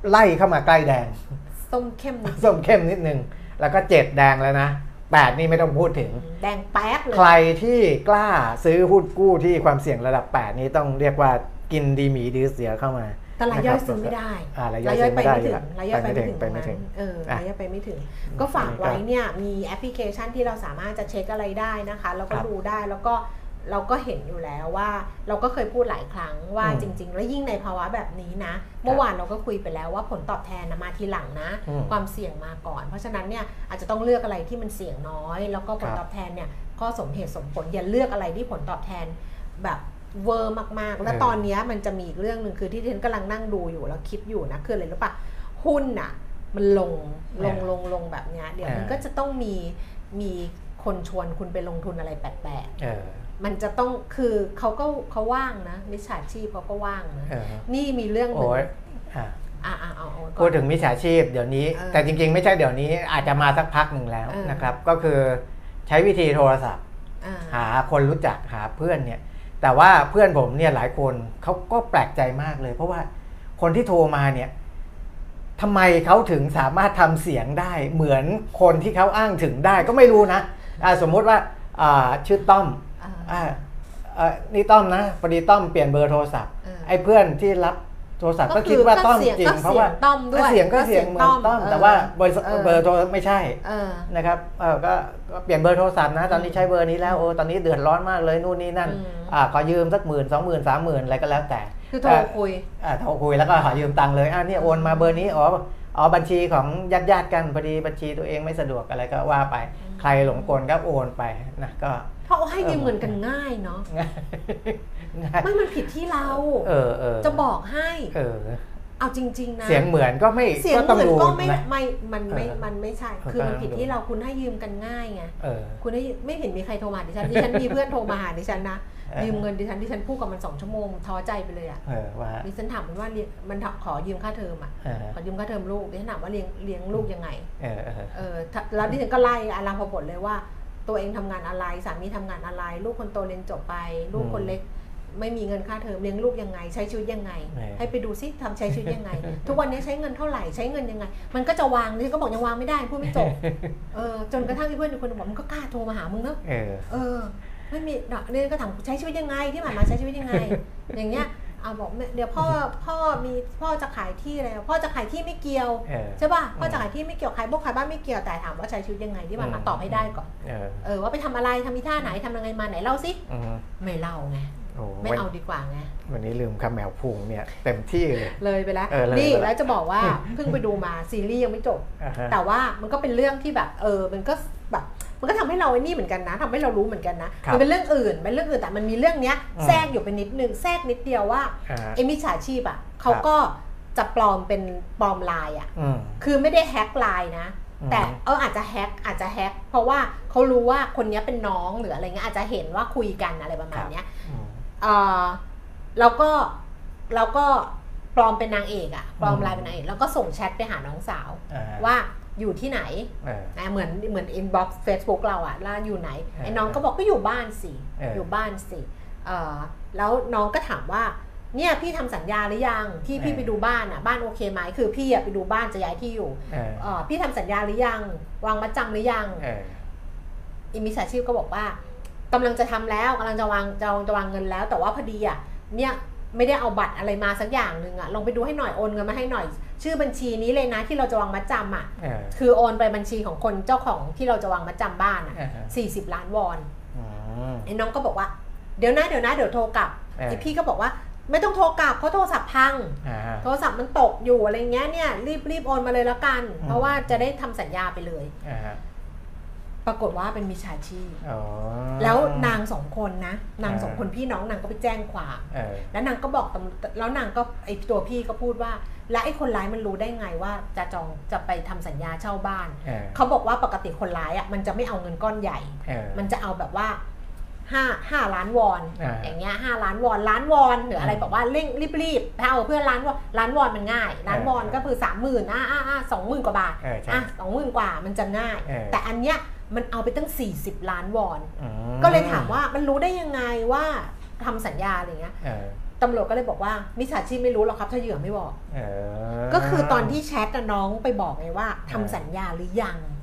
ไล่เข้ามาใกล้แดง ส้มเข้มนิดส้มเข้มนิดนึง แล้วก็เจ็ดแดงแล้วนะ แปดนี่ไม่ต้องพูดถึง แดงแป๊ดเลย ใครที่กล้าซื้อหุ้นกู้ที่ความเสี่ยงระดับ 8 นี้ต้องเรียกว่ากินดีหมีดีเสือเข้ามาแต่รายย่อยซื้อไม่ได้อ่ารายย่อยซื้อไม่ได้ไปไม่ถึงอยู่รายย่อยไปไม่ถึงไปไม่ถึงตรนั้นเอออะรายย่อยไปไม่ถึง ก็ฝากไว้เนี่ยมีแอปพลิเคชันที่เราสามารถจะเช็คอะไรได้นะคะ แล้วก็ครับดูได้แล้วก็ เราก็เห็นอยู่แล้วว่า เราก็เคยพูดหลายครั้งว่าอืมจริง ๆ แล้วยิ่งในภาวะแบบนี้นะ เมื่อวานเราก็คุยไปแล้วว่าผลตอบแทนนะมาทีหลังนะอืมความเสี่ยงมาก่อน เพราะฉะนั้นเนี่ยอาจจะต้องเลือกอะไรที่มันเสี่ยงน้อย แล้วก็ผลครับตอบแทนเนี่ยข้อสมเหตุสมผลอย่าเลือกอะไรที่ผลตอบแทนแบบเวอร์มากๆ แล้วตอนเนี้ยมันจะมีอีกเรื่องหนึ่งคือที่เทนกำลังนั่งดูอยู่แล้วคิดอยู่นะคืออะไรรู้ปะหุ้นน่ะมันลงลงเออลงลงแบบเนี้ยเดี๋ยวเออมันก็จะต้องมีมี คนชวนคุณไปลงทุนอะไรแปลกเออๆมันจะต้องคือเขาก็เขาว่างนะมิจฉาชีพเขาก็ว่างนะเออนี่มีเรื่องหนึ่งโอ้ยอะอ่าอ่าเอาเอาก่อนพูดถึงมิจฉาชีพเดี๋ยวนี้เออแต่จริง ๆ ไม่ใช่เดี๋ยวนี้อาจจะมาสักพักหนึ่งแล้วเออนะครับ ก็คือใช้วิธีโทรศัพท์อ่าหาคนรู้จักหาเพื่อนเนี่ย แต่ว่าเพื่อนผมเนี่ยหลายคนเขาก็แปลกใจมากเลย เพราะว่าคนที่โทรมาเนี่ยทำไมเขาถึงสามารถทำเสียงได้ เหมือนคนที่เขาอ้างถึงได้ก็ไม่รู้นะอ่า สมมุติว่าอ่าชื่อต้อมอ่าอ่าเอ่อนี่ต้อมนะพอดีต้อมเปลี่ยนเบอร์โทรศัพท์เออไอ้เพื่อนที่รับโทรศัพท์ก็คิดว่าต้อมจริงเพราะว่าต้อมด้วยเสียงก็เสียงเหมือนต้อมแต่ว่าเบอร์เออเบอร์โทรไม่ใช่เออนะครับเออก็ก็เปลี่ยนเบอร์โทรศัพท์นะ ตอนนี้ใช้เบอร์นี้แล้วโอ้ตอนนี้เดือดร้อนมากเลยนู่นนี่นั่นอืมอ่าขอยืมสักหมื่นสองหมื่นสามหมื่นอะไรก็แล้วแต่คือโทรคุยอ่าโทรคุยแล้วก็ขอยืมตังค์เลยอ่านี่โอนมาเบอร์นี้อ๋ออ๋อบัญชีของญาติญาติๆกันพอดีบัญชีตัวเองไม่สะดวกอะไรก็ว่าไป ใครหลงกลก็โอนไปนะก็เพราะให้ยืมเงินกันง่ายเนาะง่ายง่ายไม่มันผิดที่เรา เออเออจะบอกให้ เออ เอาจริงๆนะเสียงเหมือนก็ไม่เสียงก็เหต้องมือนดูก็ไม่นะไม่มันไม่เออมันไม่ใช่เออคือมันก็ต้องผิดดูที่เราคุณให้ยืมกันง่ายไงเออคุณให้ไม่เห็นมีใครโทรมาดิฉันดิฉันมีเพื่อนโทรมาหาดิฉันนะเออยืมเงินดิฉันดิฉันพูดกับมันสองชั่วโมงท้อใจไปเลยอะเออว่าดิฉันถามมันว่าเลี้ยงมันขอยืมค่าเทอมอะเออขอยืมค่าเทอมลูกดิฉันถามว่าเลี้ยงเลี้ยงลูกยังไงเออเออเออถ้าแล้วดิฉันก็ไล่อาราพบทเลยว่า ตัวเองทำงานอะไรสามีทำงานอะไร ลูกคนโตเรียนจบไป ลูกคนเล็ก ไม่มีเงินค่าเทอมเลี้ยงลูกยังไง ใช้ชีวิตยังไงเออให้ไปดูซิทำใช้ชีวิตยังไง ทุกวันนี้ใช้เงินเท่าไหร่ใช้เงินยังไง มันก็จะวางดิฉันก็บอกยังวางไม่ได้พูดไม่จบเออจนกระทั่งที่เพื่อนอีกคนหนึ่งบอกมันก็กล้าโทรมาหามึงเนอะเออเออไม่มีเนอะเนี่ยก็ถามใช้ชีวิตยังไงที่ผ่านมาใช้ชีวิตยังไง อย่างเงี้ยเอาบอกไม่เดี๋ยวพ่อพ่อมีพ่อจะขายที่อะไรพ่อจะขายที่ไม่เกี่ยวเออใช่ป่ะพ่อจะขายที่ไม่เกี่ยวขายบกขายบ้านไม่เกี่ยวแต่ถามว่าใช้ชีวิตยังไงที่ผ่านมาอืมตอบให้ได้ก่อนเออเออว่าไปทำอะไรทำมีท่าไหนทำยังไงมาไหนเล่าสิอืมไม่เล่าไงโอ้ ไม่วันเอาดีกว่าไงวันนี้ลืมคำแมวพุงเนี่ยเต็มที่เลยเลยไปแล้วเออเลยนี่ไปแล้วแล้วจะบอกว่าเพิ่งไปดูมาซีรีส์ยังไม่จบอ่าฮะแต่ว่ามันก็เป็นเรื่องที่แบบเออมันก็แบบมันก็ทำให้เราไอ้นี่เหมือนกันนะทำให้เรารู้เหมือนกันนะครับมันเป็นเรื่องอื่นเป็นเรื่องอื่นแต่มันมีเรื่องเนี้ยอืมแทรกอยู่เป็นนิดนึงแทรกนิดเดียวว่าอ่าฮะไอ้มิจฉาชีพอะเขาครับก็จะปลอมเป็นปลอมไลน์อะอืมคือไม่ได้แฮ็กไลน์นะอืมแต่เอออาจจะแฮ็กอาจจะแฮ็กเพราะว่าเขารู้ว่าคนเนี้ยเป็นน้องหรืออะไรเงี้ยอาจจะเห็นว่าคุยกันอะไรประมาณเนี้ยอืม เออแล้วก็แล้วก็ปลอมเป็นนางเอกอะปลอมอืมไลน์เป็นนางเอกแล้วก็ส่งแชทไปหาน้องสาวอ่าฮะว่าอยู่ที่ไหนเออนะเหมือนเหมือน inbox เฟซบุ๊กเราอะว่าอยู่ไหนเออไอ้น้องก็บอกก็อยู่บ้านสิเออออยู่บ้านสิเออแล้วน้องก็ถามว่าเนี่ยพี่ทำสัญญาหรือยังที่พี่ไปดูบ้านอะบ้านโอเคไหมคือพี่อะไปดูบ้านจะย้ายที่อยู่เออเออพี่ทำสัญญาหรือยัง วางมัดจำหรือยังเอออีมิจฉาชีพก็บอกว่า กำลังจะทำแล้วกำลังจะวางจะจะวางเงินแล้ว แต่ว่าพอดีอะเนี่ยไม่ได้เอาบัตรอะไรมาสักอย่างหนึ่งอะลองไปดูให้หน่อยโอนเงินมาให้หน่อย ชื่อบัญชีนี้เลยนะที่เราจะวางมัดจำอะเออคือโอนไปบัญชีของคนเจ้าของที่เราจะวางมัดจำบ้านอะอ่าฮะสี่สิบล้านวอนอืมไอ้น้องก็บอกว่า เดี๋ยวนะเดี๋ยวนะเดี๋ยวโทรกลับเออไอ้พี่ก็บอกว่าไม่ต้องโทรกลับเพราะโทรศัพท์พังอ่าฮะโทรศัพท์มันตกอยู่อะไรเงี้ยเนี่ยรีบรีบโอนมาเลยแล้วกันอืมเพราะว่าจะได้ทำสัญญาไปเลยอ่าฮะ ปรากฏว่าเป็นมิจฉาชีพอ๋อแล้วนางสองคนนะ นางอ่าสองคนพี่น้องนางก็ไปแจ้งความเออแล้วนางก็บอกตำรวจแล้วนางก็ไอตัวพี่ก็พูดว่า แล้วไอ้คนร้ายมันรู้ได้ไงว่าจะจองจะไปทำสัญญาเช่าบ้านเออเขาบอกว่าปกติคนร้ายอะมันจะไม่เอาเงินก้อนใหญ่เออมันจะเอาแบบว่าห้าห้าล้านวอนอ่าอย่างเงี้ยห้าล้านวอนล้านวอนหรืออะไรอืมแบบว่าเร่งรีบๆถ้าเอาเพื่อนล้านวอนล้านวอนมันง่าย ล้านวอนเออก็คือสามหมื่นอ่าอ่าอ่าสองหมื่นกว่าบาทเออใช่อะสองหมื่นกว่ามันจะง่ายเออแต่อันเนี้ย มันเอาไปตั้ง 40 ล้านวอนอืมก็เลยถามว่ามันรู้ได้ยังไงว่าทำสัญญาอะไรเงี้ยเออตำรวจก็เลยบอกว่ามิจฉาชีพไม่รู้หรอกครับ ถ้าเหยื่อไม่บอกเออก็คือตอนที่แชทกับน้องไปบอกไงว่าทำเออสัญญาหรือยังอ๋อ๋อ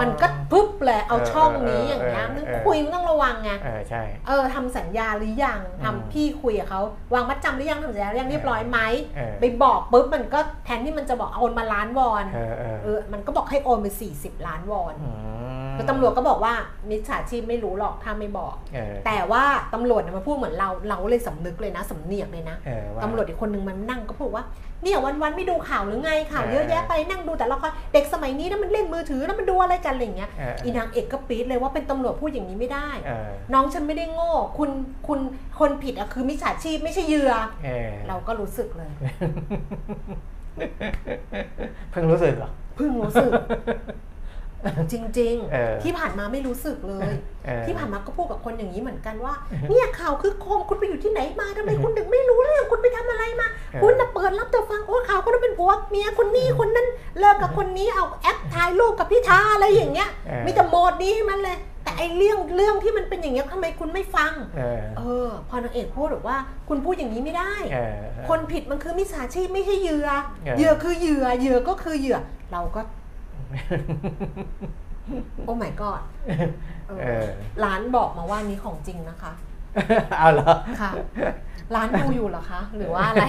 มันก็ปุ๊บเลยเอาเออช่องนี้เอออย่างเงี้ยเออมึงเออคุยมึงต้องระวังไงเออใช่เออทำสัญญาหรือยังอืมทำพี่คุยกับเขาวางมัดจำหรือยังทำสัญญาหรือยังเรียบร้อยไหมเออไปบอกปุ๊บมันก็แทนที่มันจะบอกเอาโอนมาล้านวอนเออเออเออมันก็บอกให้โอนไป40 ล้านวอนอืมแล้วตำรวจก็บอกว่ามิจฉาชีพไม่รู้หรอกถ้าไม่บอกเออแต่ว่าตำรวจเนี่ยมาพูดเหมือนเราเราเลยสำนึกเลยนะสำเนียกเลยนะเออว่าตำรวจอีกคนนึงมันนั่งก็พูดว่าเนี่ยวันวันๆไม่ดูข่าวหรือไงข่าวเออเยอะแยะไปนั่งดูแต่ละครเด็กสมัยนี้นะมันเล่นมือถือแล้วมันดูอะไรกันอะไรอย่างเงี้ยเอออีนางเอกก็ปี๊ดเลยว่าเป็นตำรวจพูดอย่างนี้ไม่ได้เออน้องฉันไม่ได้โง่ คุณคุณคนผิดอะคือมิจฉาชีพไม่ใช่เหยื่อเออเราก็รู้สึกเลยเพิ่งรู้สึกเหรอเพิ่งรู้สึก จริงเออๆที่ผ่านมาไม่รู้สึกเลยเออที่ผ่านมาก็พูดกับคนอย่างนี้เหมือนกันว่า เนี่ยข่าวคือโคมคุณไปอยู่ที่ไหนมาทำไมคุณถึงไม่รู้เรื่องคุณไปทำอะไรมาเออคุณน่ะเปิดรับแต่ฟังโอ้ข่าวคนนั้นเป็นผัวเมียคนนี้คนนั้นเลิกกับคนนี้เอาแอปถ่ายรูปกับพี่ทาอะไรอย่างเงี้ยเออมีแต่โหมดนี้มันเลยแต่ไอเรื่องเรื่องที่มันเป็นอย่างเงี้ยทำไมคุณไม่ฟัง เออเออพอนางเอกพูดบอกว่าคุณพูดอย่างนี้ไม่ได้เออคนผิดมันคือมิจฉาชีพไม่ใช่เหยื่อเออเหยื่อคือเหยื่อ เหยื่อก็คือเหยื่อ เราก็ โอ้ my god เออเออร้านบอกมาว่านี้ของจริงนะคะ เอาเหรอ ค่ะ ร้านดูอยู่เหรอคะ หรือว่าอะไร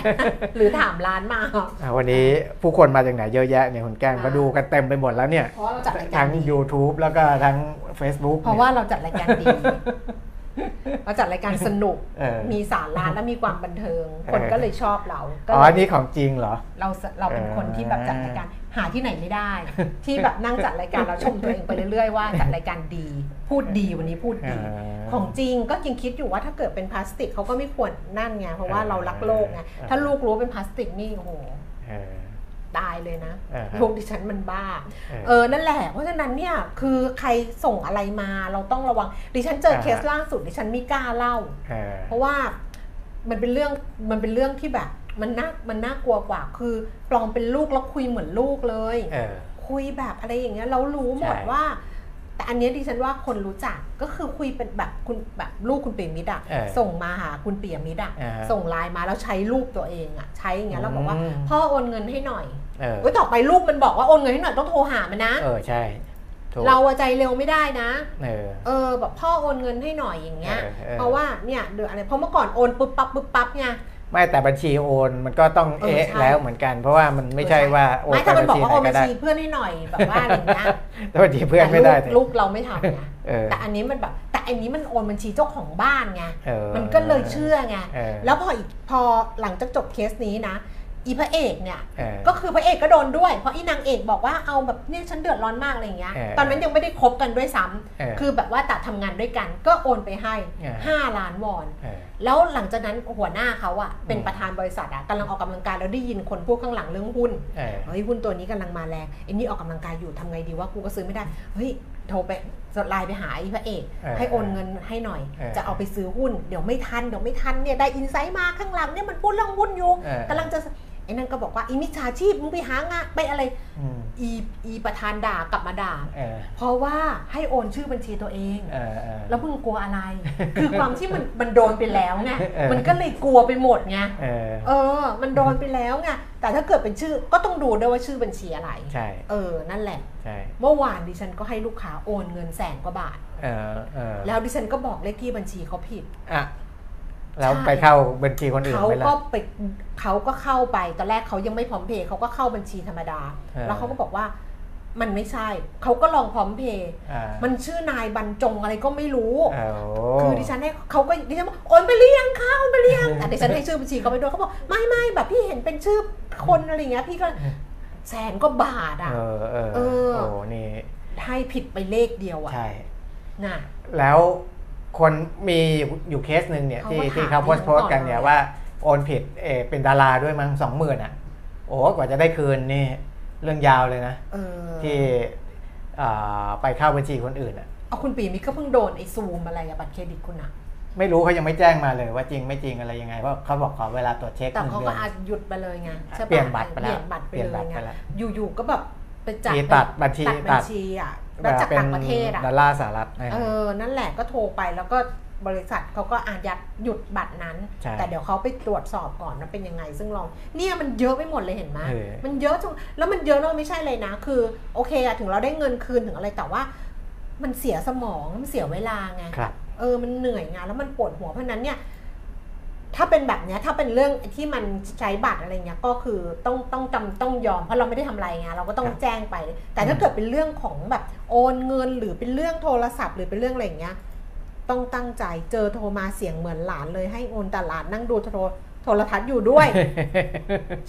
หรือถามร้านมาอะวันนี้ผู้คนมาจากไหนเยอะแยะเนี่ยคุณแก้งค่ะมาดูกันเต็มไปหมดแล้วเนี่ย เพราะว่าเราจัดรายการทั้งดี YouTube แล้วก็ทั้ง Facebook เพราะว่าเราจัดรายการดีเราจัดรายการสนุกเออมีสาระและมีความบันเทิง คนเออก็เลยชอบเราก็อ๋อเลยอันนี้ของจริงเหรอ เราสเราเป็นคนที่แบบจัดรายการ หาที่ไหนไม่ได้ ที่แบบนั่งจัดรายการเราชมตัวเองไปเรื่อยๆว่าจัดรายการดี พูดดีวันนี้พูดดีอ่าของจริงก็ยังคิดอยู่ว่าถ้าเกิดเป็นพลาสติกเขาก็ไม่ควรนั่นไงเพราะว่าอ่าเรารักโลกไงอ่าถ้าลูกรู้ว่าเป็นพลาสติกนี่โอ้โหเออตายเลยนะอ่าฮะลูกดิฉันมันบ้าเออเออ นั่นแหละ เพราะฉะนั้นเนี่ย คือใครส่งอะไรมาเราต้องระวัง ดิฉันเจออ่าฮะเคสล่าสุดดิฉันไม่กล้าเล่าเออเพราะว่ามันเป็นเรื่องมันเป็นเรื่องที่แบบ มันน่ามันน่ากลัวกว่าคือปลอมเป็นลูกแล้วคุยเหมือนลูกเลยเออ คุยแบบอะไรอย่างเงี้ยเรารู้หมดใช่ว่า แต่อันเนี้ยดิฉันว่าคนรู้จักก็คือคุยเป็นแบบคุณแบบลูกคุณเปียมิตรอะเออส่งมาหาคุณเปียมิตรอะอ่าฮะส่งไลน์มาแล้วใช้รูปตัวเองอะใช้อย่างเงี้ยแล้วบอกว่าอืม พ่อโอนเงินให้หน่อยเออ เว้ยต่อไปลูกมันบอกว่าโอนเงินให้หน่อยต้องโทรหามันนะ เออ ใช่ถูกเราอะใจเร็วไม่ได้นะ เออ เออแบบพ่อโอนเงินให้หน่อยอย่างเงี้ย เออเออเพราะว่าเนี่ยเดือนอะไรเพราะเมื่อก่อนโอนปุ๊บปั๊บปุ๊บปั๊บไง ไม่แต่บัญชีโอนมันก็ต้องเออเอ๊ะใช่แล้วเหมือนกัน เพราะว่ามันไม่ใช่ว่าโอนไม่ไปถ้ามันบัญบอกชีว่าไหโอนนก็บัญได้ชีเพื่อนให้หน่อยแบบว่าอะไรอย่างเงี้ยแต่บัญชีเพื่อนไม่ได้แต่สิลูกลูกเราไม่ทำไงเออแต่อันนี้มันแบบแต่อันนี้มันโอนบัญชีเจ้าของบ้านไงเออมันก็เลยเชื่อไงเออแล้วพออีกพอหลังจากจบเคสนี้นะ อีพระเอกเนี่ยเออ ก็คือพระเอกก็โดนด้วย เพราะอีนางเอกบอกว่าเอาแบบเนี่ยฉันเดือดร้อนมากอะไรอย่างเงี้ย เออตอนนั้นยังไม่ได้คบกันด้วยซ้ำเออคือแบบว่าแต่ทำงานด้วยกันก็โอนไปให้เออ5ล้านวอน เออ แล้วหลังจากนั้นหัวหน้าเขาอะเป็นอืม ประธานบริษัทอะกำลังออกกำลังกายแล้วได้ยินคนพูดข้างหลังเรื่องหุ้น เออ เฮ้ยหุ้นตัวนี้กำลังมาแรงไอ้นี่ออกกำลังกายอยู่ทำไงดีว่ากูก็ซื้อไม่ได้ เฮ้ยโทรไปสดไลน์ไปหาไอ้พระเอก เออให้โอนเงินให้หน่อย เออจะเอาไปซื้อหุ้น เดี๋ยวไม่ทันเดี๋ยวไม่ทันเนี่ยได้อินไซต์มาข้างหลังเนี่ยมันพูดเรื่องหุ้นอยู่เออกำลังจะ ไอ้นั่นก็บอกว่าอีมิจฉาชีพมึงไปหางานไปอะไรอืมอีอีประธานด่ากลับมาด่าเออเพราะว่าให้โอนชื่อบัญชีตัวเองเออเออแล้วมึงกลัวอะไร คือความที่มันมันโดนไปแล้วไงเออมันก็เลยกลัวไปหมดไงเออเออ มันโดนไปแล้วไงแต่ถ้าเกิดเป็นชื่อก็ต้องดูด้วยว่าชื่อบัญชีอะไรใช่เออนั่นแหละใช่เมื่อวานดิฉันก็ให้ลูกค้าโอนเงินแสนกว่าบาทเออเออแล้วดิฉันก็บอกเลขที่บัญชีเขาผิดอะ แล้วใช่ไปเข้าบัญชีคนอื่นเขาไปก็ละไปเขาก็เข้าไปตอนแรกเขายังไม่พร้อมเพย์เขาก็เข้าบัญชีธรรมดาเออแล้วเขาก็บอกว่ามันไม่ใช่ เขาก็ลองพร้อมเพย์อ่ามันชื่อนายบรรจงอะไรก็ไม่รู้โอ้คือดิฉันให้เขาก็ดิฉันบอกโอนไปหรือยังคะโอนไปหรือยังแต่ดิฉันให้ชื่อบัญชีเขาไปด้วยเขาบอกไม่ไม่แบบพี่เห็นเป็นชื่อคนอะไรอย่างเงี้ยพี่ก็แสนก็บาทอะเออเออเออโอ้นี่ให้ผิดไปเลขเดียวอะ ใช่ น่ะ แล้ว คนมีอยู่เคสหนึ่งเนี่ยเขาที่ก็ถามที่เขาโพสต์โพสต์กันเนี่ยก่อนเลยว่าโอนผิดเออเป็นดาราด้วยมั้งสองหมื่นอะ โอ้กว่าจะได้คืนนี่เรื่องยาวเลยนะเออที่อ่าไปเข้าบัญชีคนอื่นอะเอาคุณปีมิตรก็เพิ่งโดนไอ้ซูมอะไรอะบัตรเครดิตคุณอะไม่รู้เขายังไม่แจ้งมาเลยว่าจริงไม่จริงอะไรยังไงเพราะเขาบอกขอเวลาตรวจเช็คแต่หนึ่งเขาเดืก็อนอาจหยุดไปเลยไงใช่ปะเปลี่ยนบัตรไปแล้วเปลี่ยนบัตรไปเปลี่ยนเลบัยตรไงไปแล้วอยู่ๆก็แบบไปจัดมีตัดบัญชีตัดบัญชีอะ แล้วจากเป็นต่างประเทศอะดอลลาร์สหรัฐเออ นั่นแหละก็โทรไปแล้วก็บริษัทเขาก็อายัดหยุดบัตรนั้นใช่แต่เดี๋ยวเขาไปตรวจสอบก่อนว่าเป็นยังไง ซึ่งลองเนี่ยมันเยอะไปหมดเลยเห็นไหมเออมันเยอะจนแล้วมันเยอะแล้วมันไม่ใช่เลยนะ คือโอเคอะถึงเราได้เงินคืนถึงอะไรแต่ว่า มันเสียสมองมันเสียเวลาไงครับเออมันเหนื่อยงานแล้วมันปวดหัวเพราะฉะนั้นเนี่ย ถ้าเป็นแบบเนี้ยถ้าเป็นเรื่องที่มันใช้บัตรอะไรเงี้ยก็คือต้องต้องจำต้องยอมเพราะเราไม่ได้ทำอะไรไงเราก็ต้องครับแจ้งไป แต่ถ้าเกิดเป็นเรื่องของแบบโอนเงินหรือเป็นเรื่องโทรศัพท์ หรือเป็นเรื่องอะไรเงี้ยต้องตั้งใจเจอโทรมาเสียงเหมือนหลานเลยให้โอนแต่หลานนั่งดูโทรโทรทัศน์อยู่ด้วย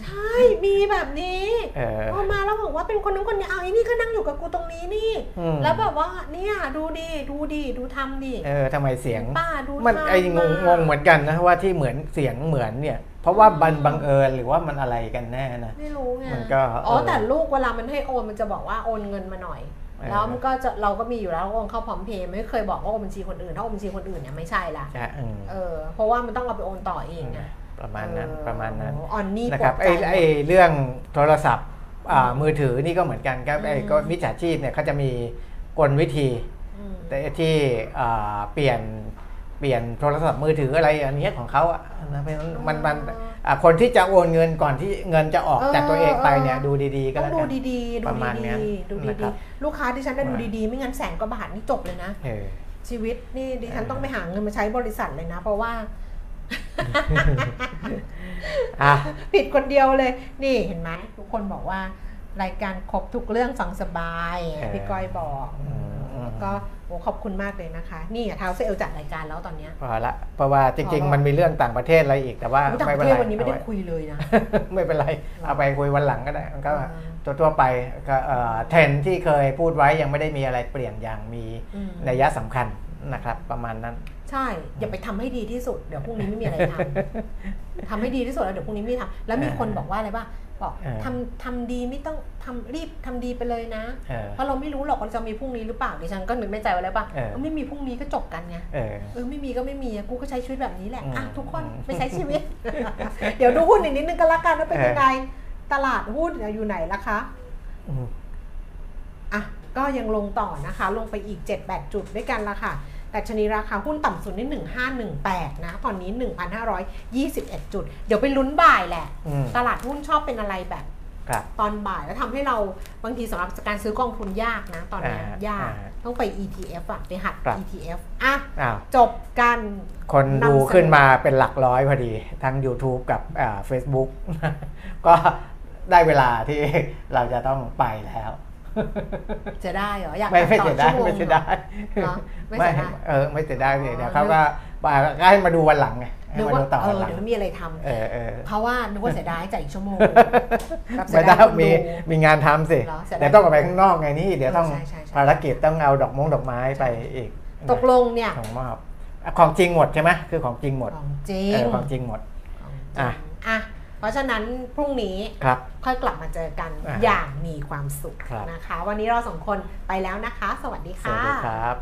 ใช่มีแบบนี้เออโทรมาแล้วบอกว่าเป็นคนนั้นคนนี้เอาไอ้นี่ก็นั่งอยู่กับกูตรงนี้นี่อืมแล้วแบบว่าเนี่ยดูดีดูดีดูทำดิเออทำไมเสียงป้าดูมันทำไอ้งงงงเหมือนกันนะว่าที่เหมือนเสียงเหมือนเนี่ย เพราะว่าบันบังเอิญหรือว่ามันอะไรกันแน่นะไม่รู้ไงมันก็อ๋อเออแต่ลูกเวลามันให้โอนมันจะบอกว่าโอนเงินมาหน่อยเออแล้วมันก็จะเราก็มีอยู่แล้วโอนเข้าพร้อมเพย์ไม่เคยบอกว่าโอนบัญชีคนอื่นถ้าโอนบัญชีคนอื่นเนี่ยไม่ใช่ละใช่อืมเออเพราะว่ามันต้องเอาไปโอนต่อเองไง ประมาณนั้นเออประมาณนั้นออนนี่นะครับปวดไอ้ใจไอ้เรื่องโทรศัพท์อ่ามือถือนี่ก็เหมือนกันครับไอ้อืมก็มิจฉาชีพเนี่ยเขาจะมีกลวิธีอืมแต่ที่อ่าเปลี่ยนเปลี่ยนโทรศัพท์มือถืออะไรอันเนี้ยของเขาอะนะเพราะฉะนั้นมันมันอ่าคนที่จะโอนเงินก่อนที่เงินจะออกเออจากตัวเองไปเนี่ยเออดูดีๆก็ต้อแล้งวดูกันดีๆดูประมาณดีนั้นๆดูนะคดีรับๆลูกค้าที่ฉันได้ดูว่าดีๆ ไม่งั้นแสนกว่าบาทนี่จบเลยนะเออชีวิตนี่ดิฉันต้องไปหาเงินมาใช้บริษัทเลยนะ เพราะว่าอะ ผิดคนเดียวเลย นี่เห็นไหมทุกคนบอกว่ารายการครบทุกเรื่องฟังสบายเออพี่ก้อยบอกอืมก็โอ้ขอบคุณมากเลยนะคะ นี่เท้าเซลจัดรายการแล้วตอนเนี้ยพอละเพราะว่าจริง ๆ มันมีเรื่องต่างประเทศอะไรอีกแต่ว่าอุ๊ยต่างไม่ปเป็นระเทไรศวันนี้ไม่ได้เอาว้คุยเลยนะไม่เป็นไรเอาไปคุยวันหลังก็ได้มันก็อ่าตัวทั่วๆไปก็เอ่อเทรนด์ที่เคยพูดไว้ยังไม่ได้มีอะไรเปลี่ยนอย่างมีอืมนัยสำคัญ นะครับ ประมาณนั้น ใช่ อย่าไปทำให้ดีที่สุด เดี๋ยวพรุ่งนี้ไม่มีอะไรทำทำให้ดีที่สุดแล้วเดี๋ยวพรุ่งนี้ไม่ทำแล้วมีคนบอกว่าอะไรบ้างบอกเออทำทำดีไม่ต้องทำรีบทำดีไปเลยนะเออเพราะเราไม่รู้หรอกว่าจะมีพรุ่งนี้หรือเปล่าดิฉันก็นึกในใจไว้แล้วป่ะเออเออไม่มีพรุ่งนี้ก็จบกันไงเออเออไม่มีก็ไม่มีอะกูก็ใช้ชีวิตแบบนี้แหละอืมอะทุกคนอืมไปใช้ชีวิต เดี๋ยวดูหุ้นอีกนิดนึงก็แล้วกันว่าเป็นเออยังไงตลาดหุ้นอยู่ไหนล่ะคะอืมอะ ก็ยังลงต่อนะคะ ลงไปอีก 7-8 จุดด้วยกันละค่ะแต่ชนีราคาหุ้นต่ำสุดนี่1518 นะ ตอนนี้ 1,521 จุด เดี๋ยวไปลุ้นบ่ายแหละอืมตลาดหุ้นชอบเป็นอะไรแบบครับตอนบ่ายแล้วทำให้เราบางทีสำหรับการซื้อกองทุนยากนะ ตอนนี้อ่ายากอ่าต้องไป ETF อะไปหัดครับ ETF อะอ้าวจบกัน คนดูนำเสนอขึ้นมาเป็นหลักร้อยพอดี ทั้ง YouTube กับอ่า Facebook ก็ได้เวลาที่เราจะต้องไปแล้ว จะได้เหรออยากไม่ตัไม่ต่อเสียดายชั่วโงไม่เสียดายเหรอไม่ไม่เสียดายเออไม่เสียดายเลยเดี๋ยวอ๋อเขาก็มาก็ให้มาดูวันหลังไงให้นึกมาว่าดูต่อเอวันอหลังเดี๋ยวไม่มีอะไรทำเออเออเพราะว่านึกว่าเสียดายจ่ายอีกชั่วโมงแบบเสีไม่ยได้ดายคนมีดูมีงานทำสิเหรอเสียดายเดี๋ยวต้องออกไปข้างนอกไงนี่เดี๋ยวต้องใช่ใช่ใช่ภารกิจต้องเอาดอกมงดอกไม้ไปอีก ตกลงเนี่ยของมอบอะของจริงหมดใช่ไหมคือของจริงหมดของจริงเออของจริงหมดของจริงอะอะ เพราะฉะนั้นพรุ่งนี้ครับค่อยกลับมาเจอกันอะอย่างมีความสุขครับนะคะ วันนี้เราสองคนไปแล้วนะคะ สวัสดีสค่ะวัสดีครับ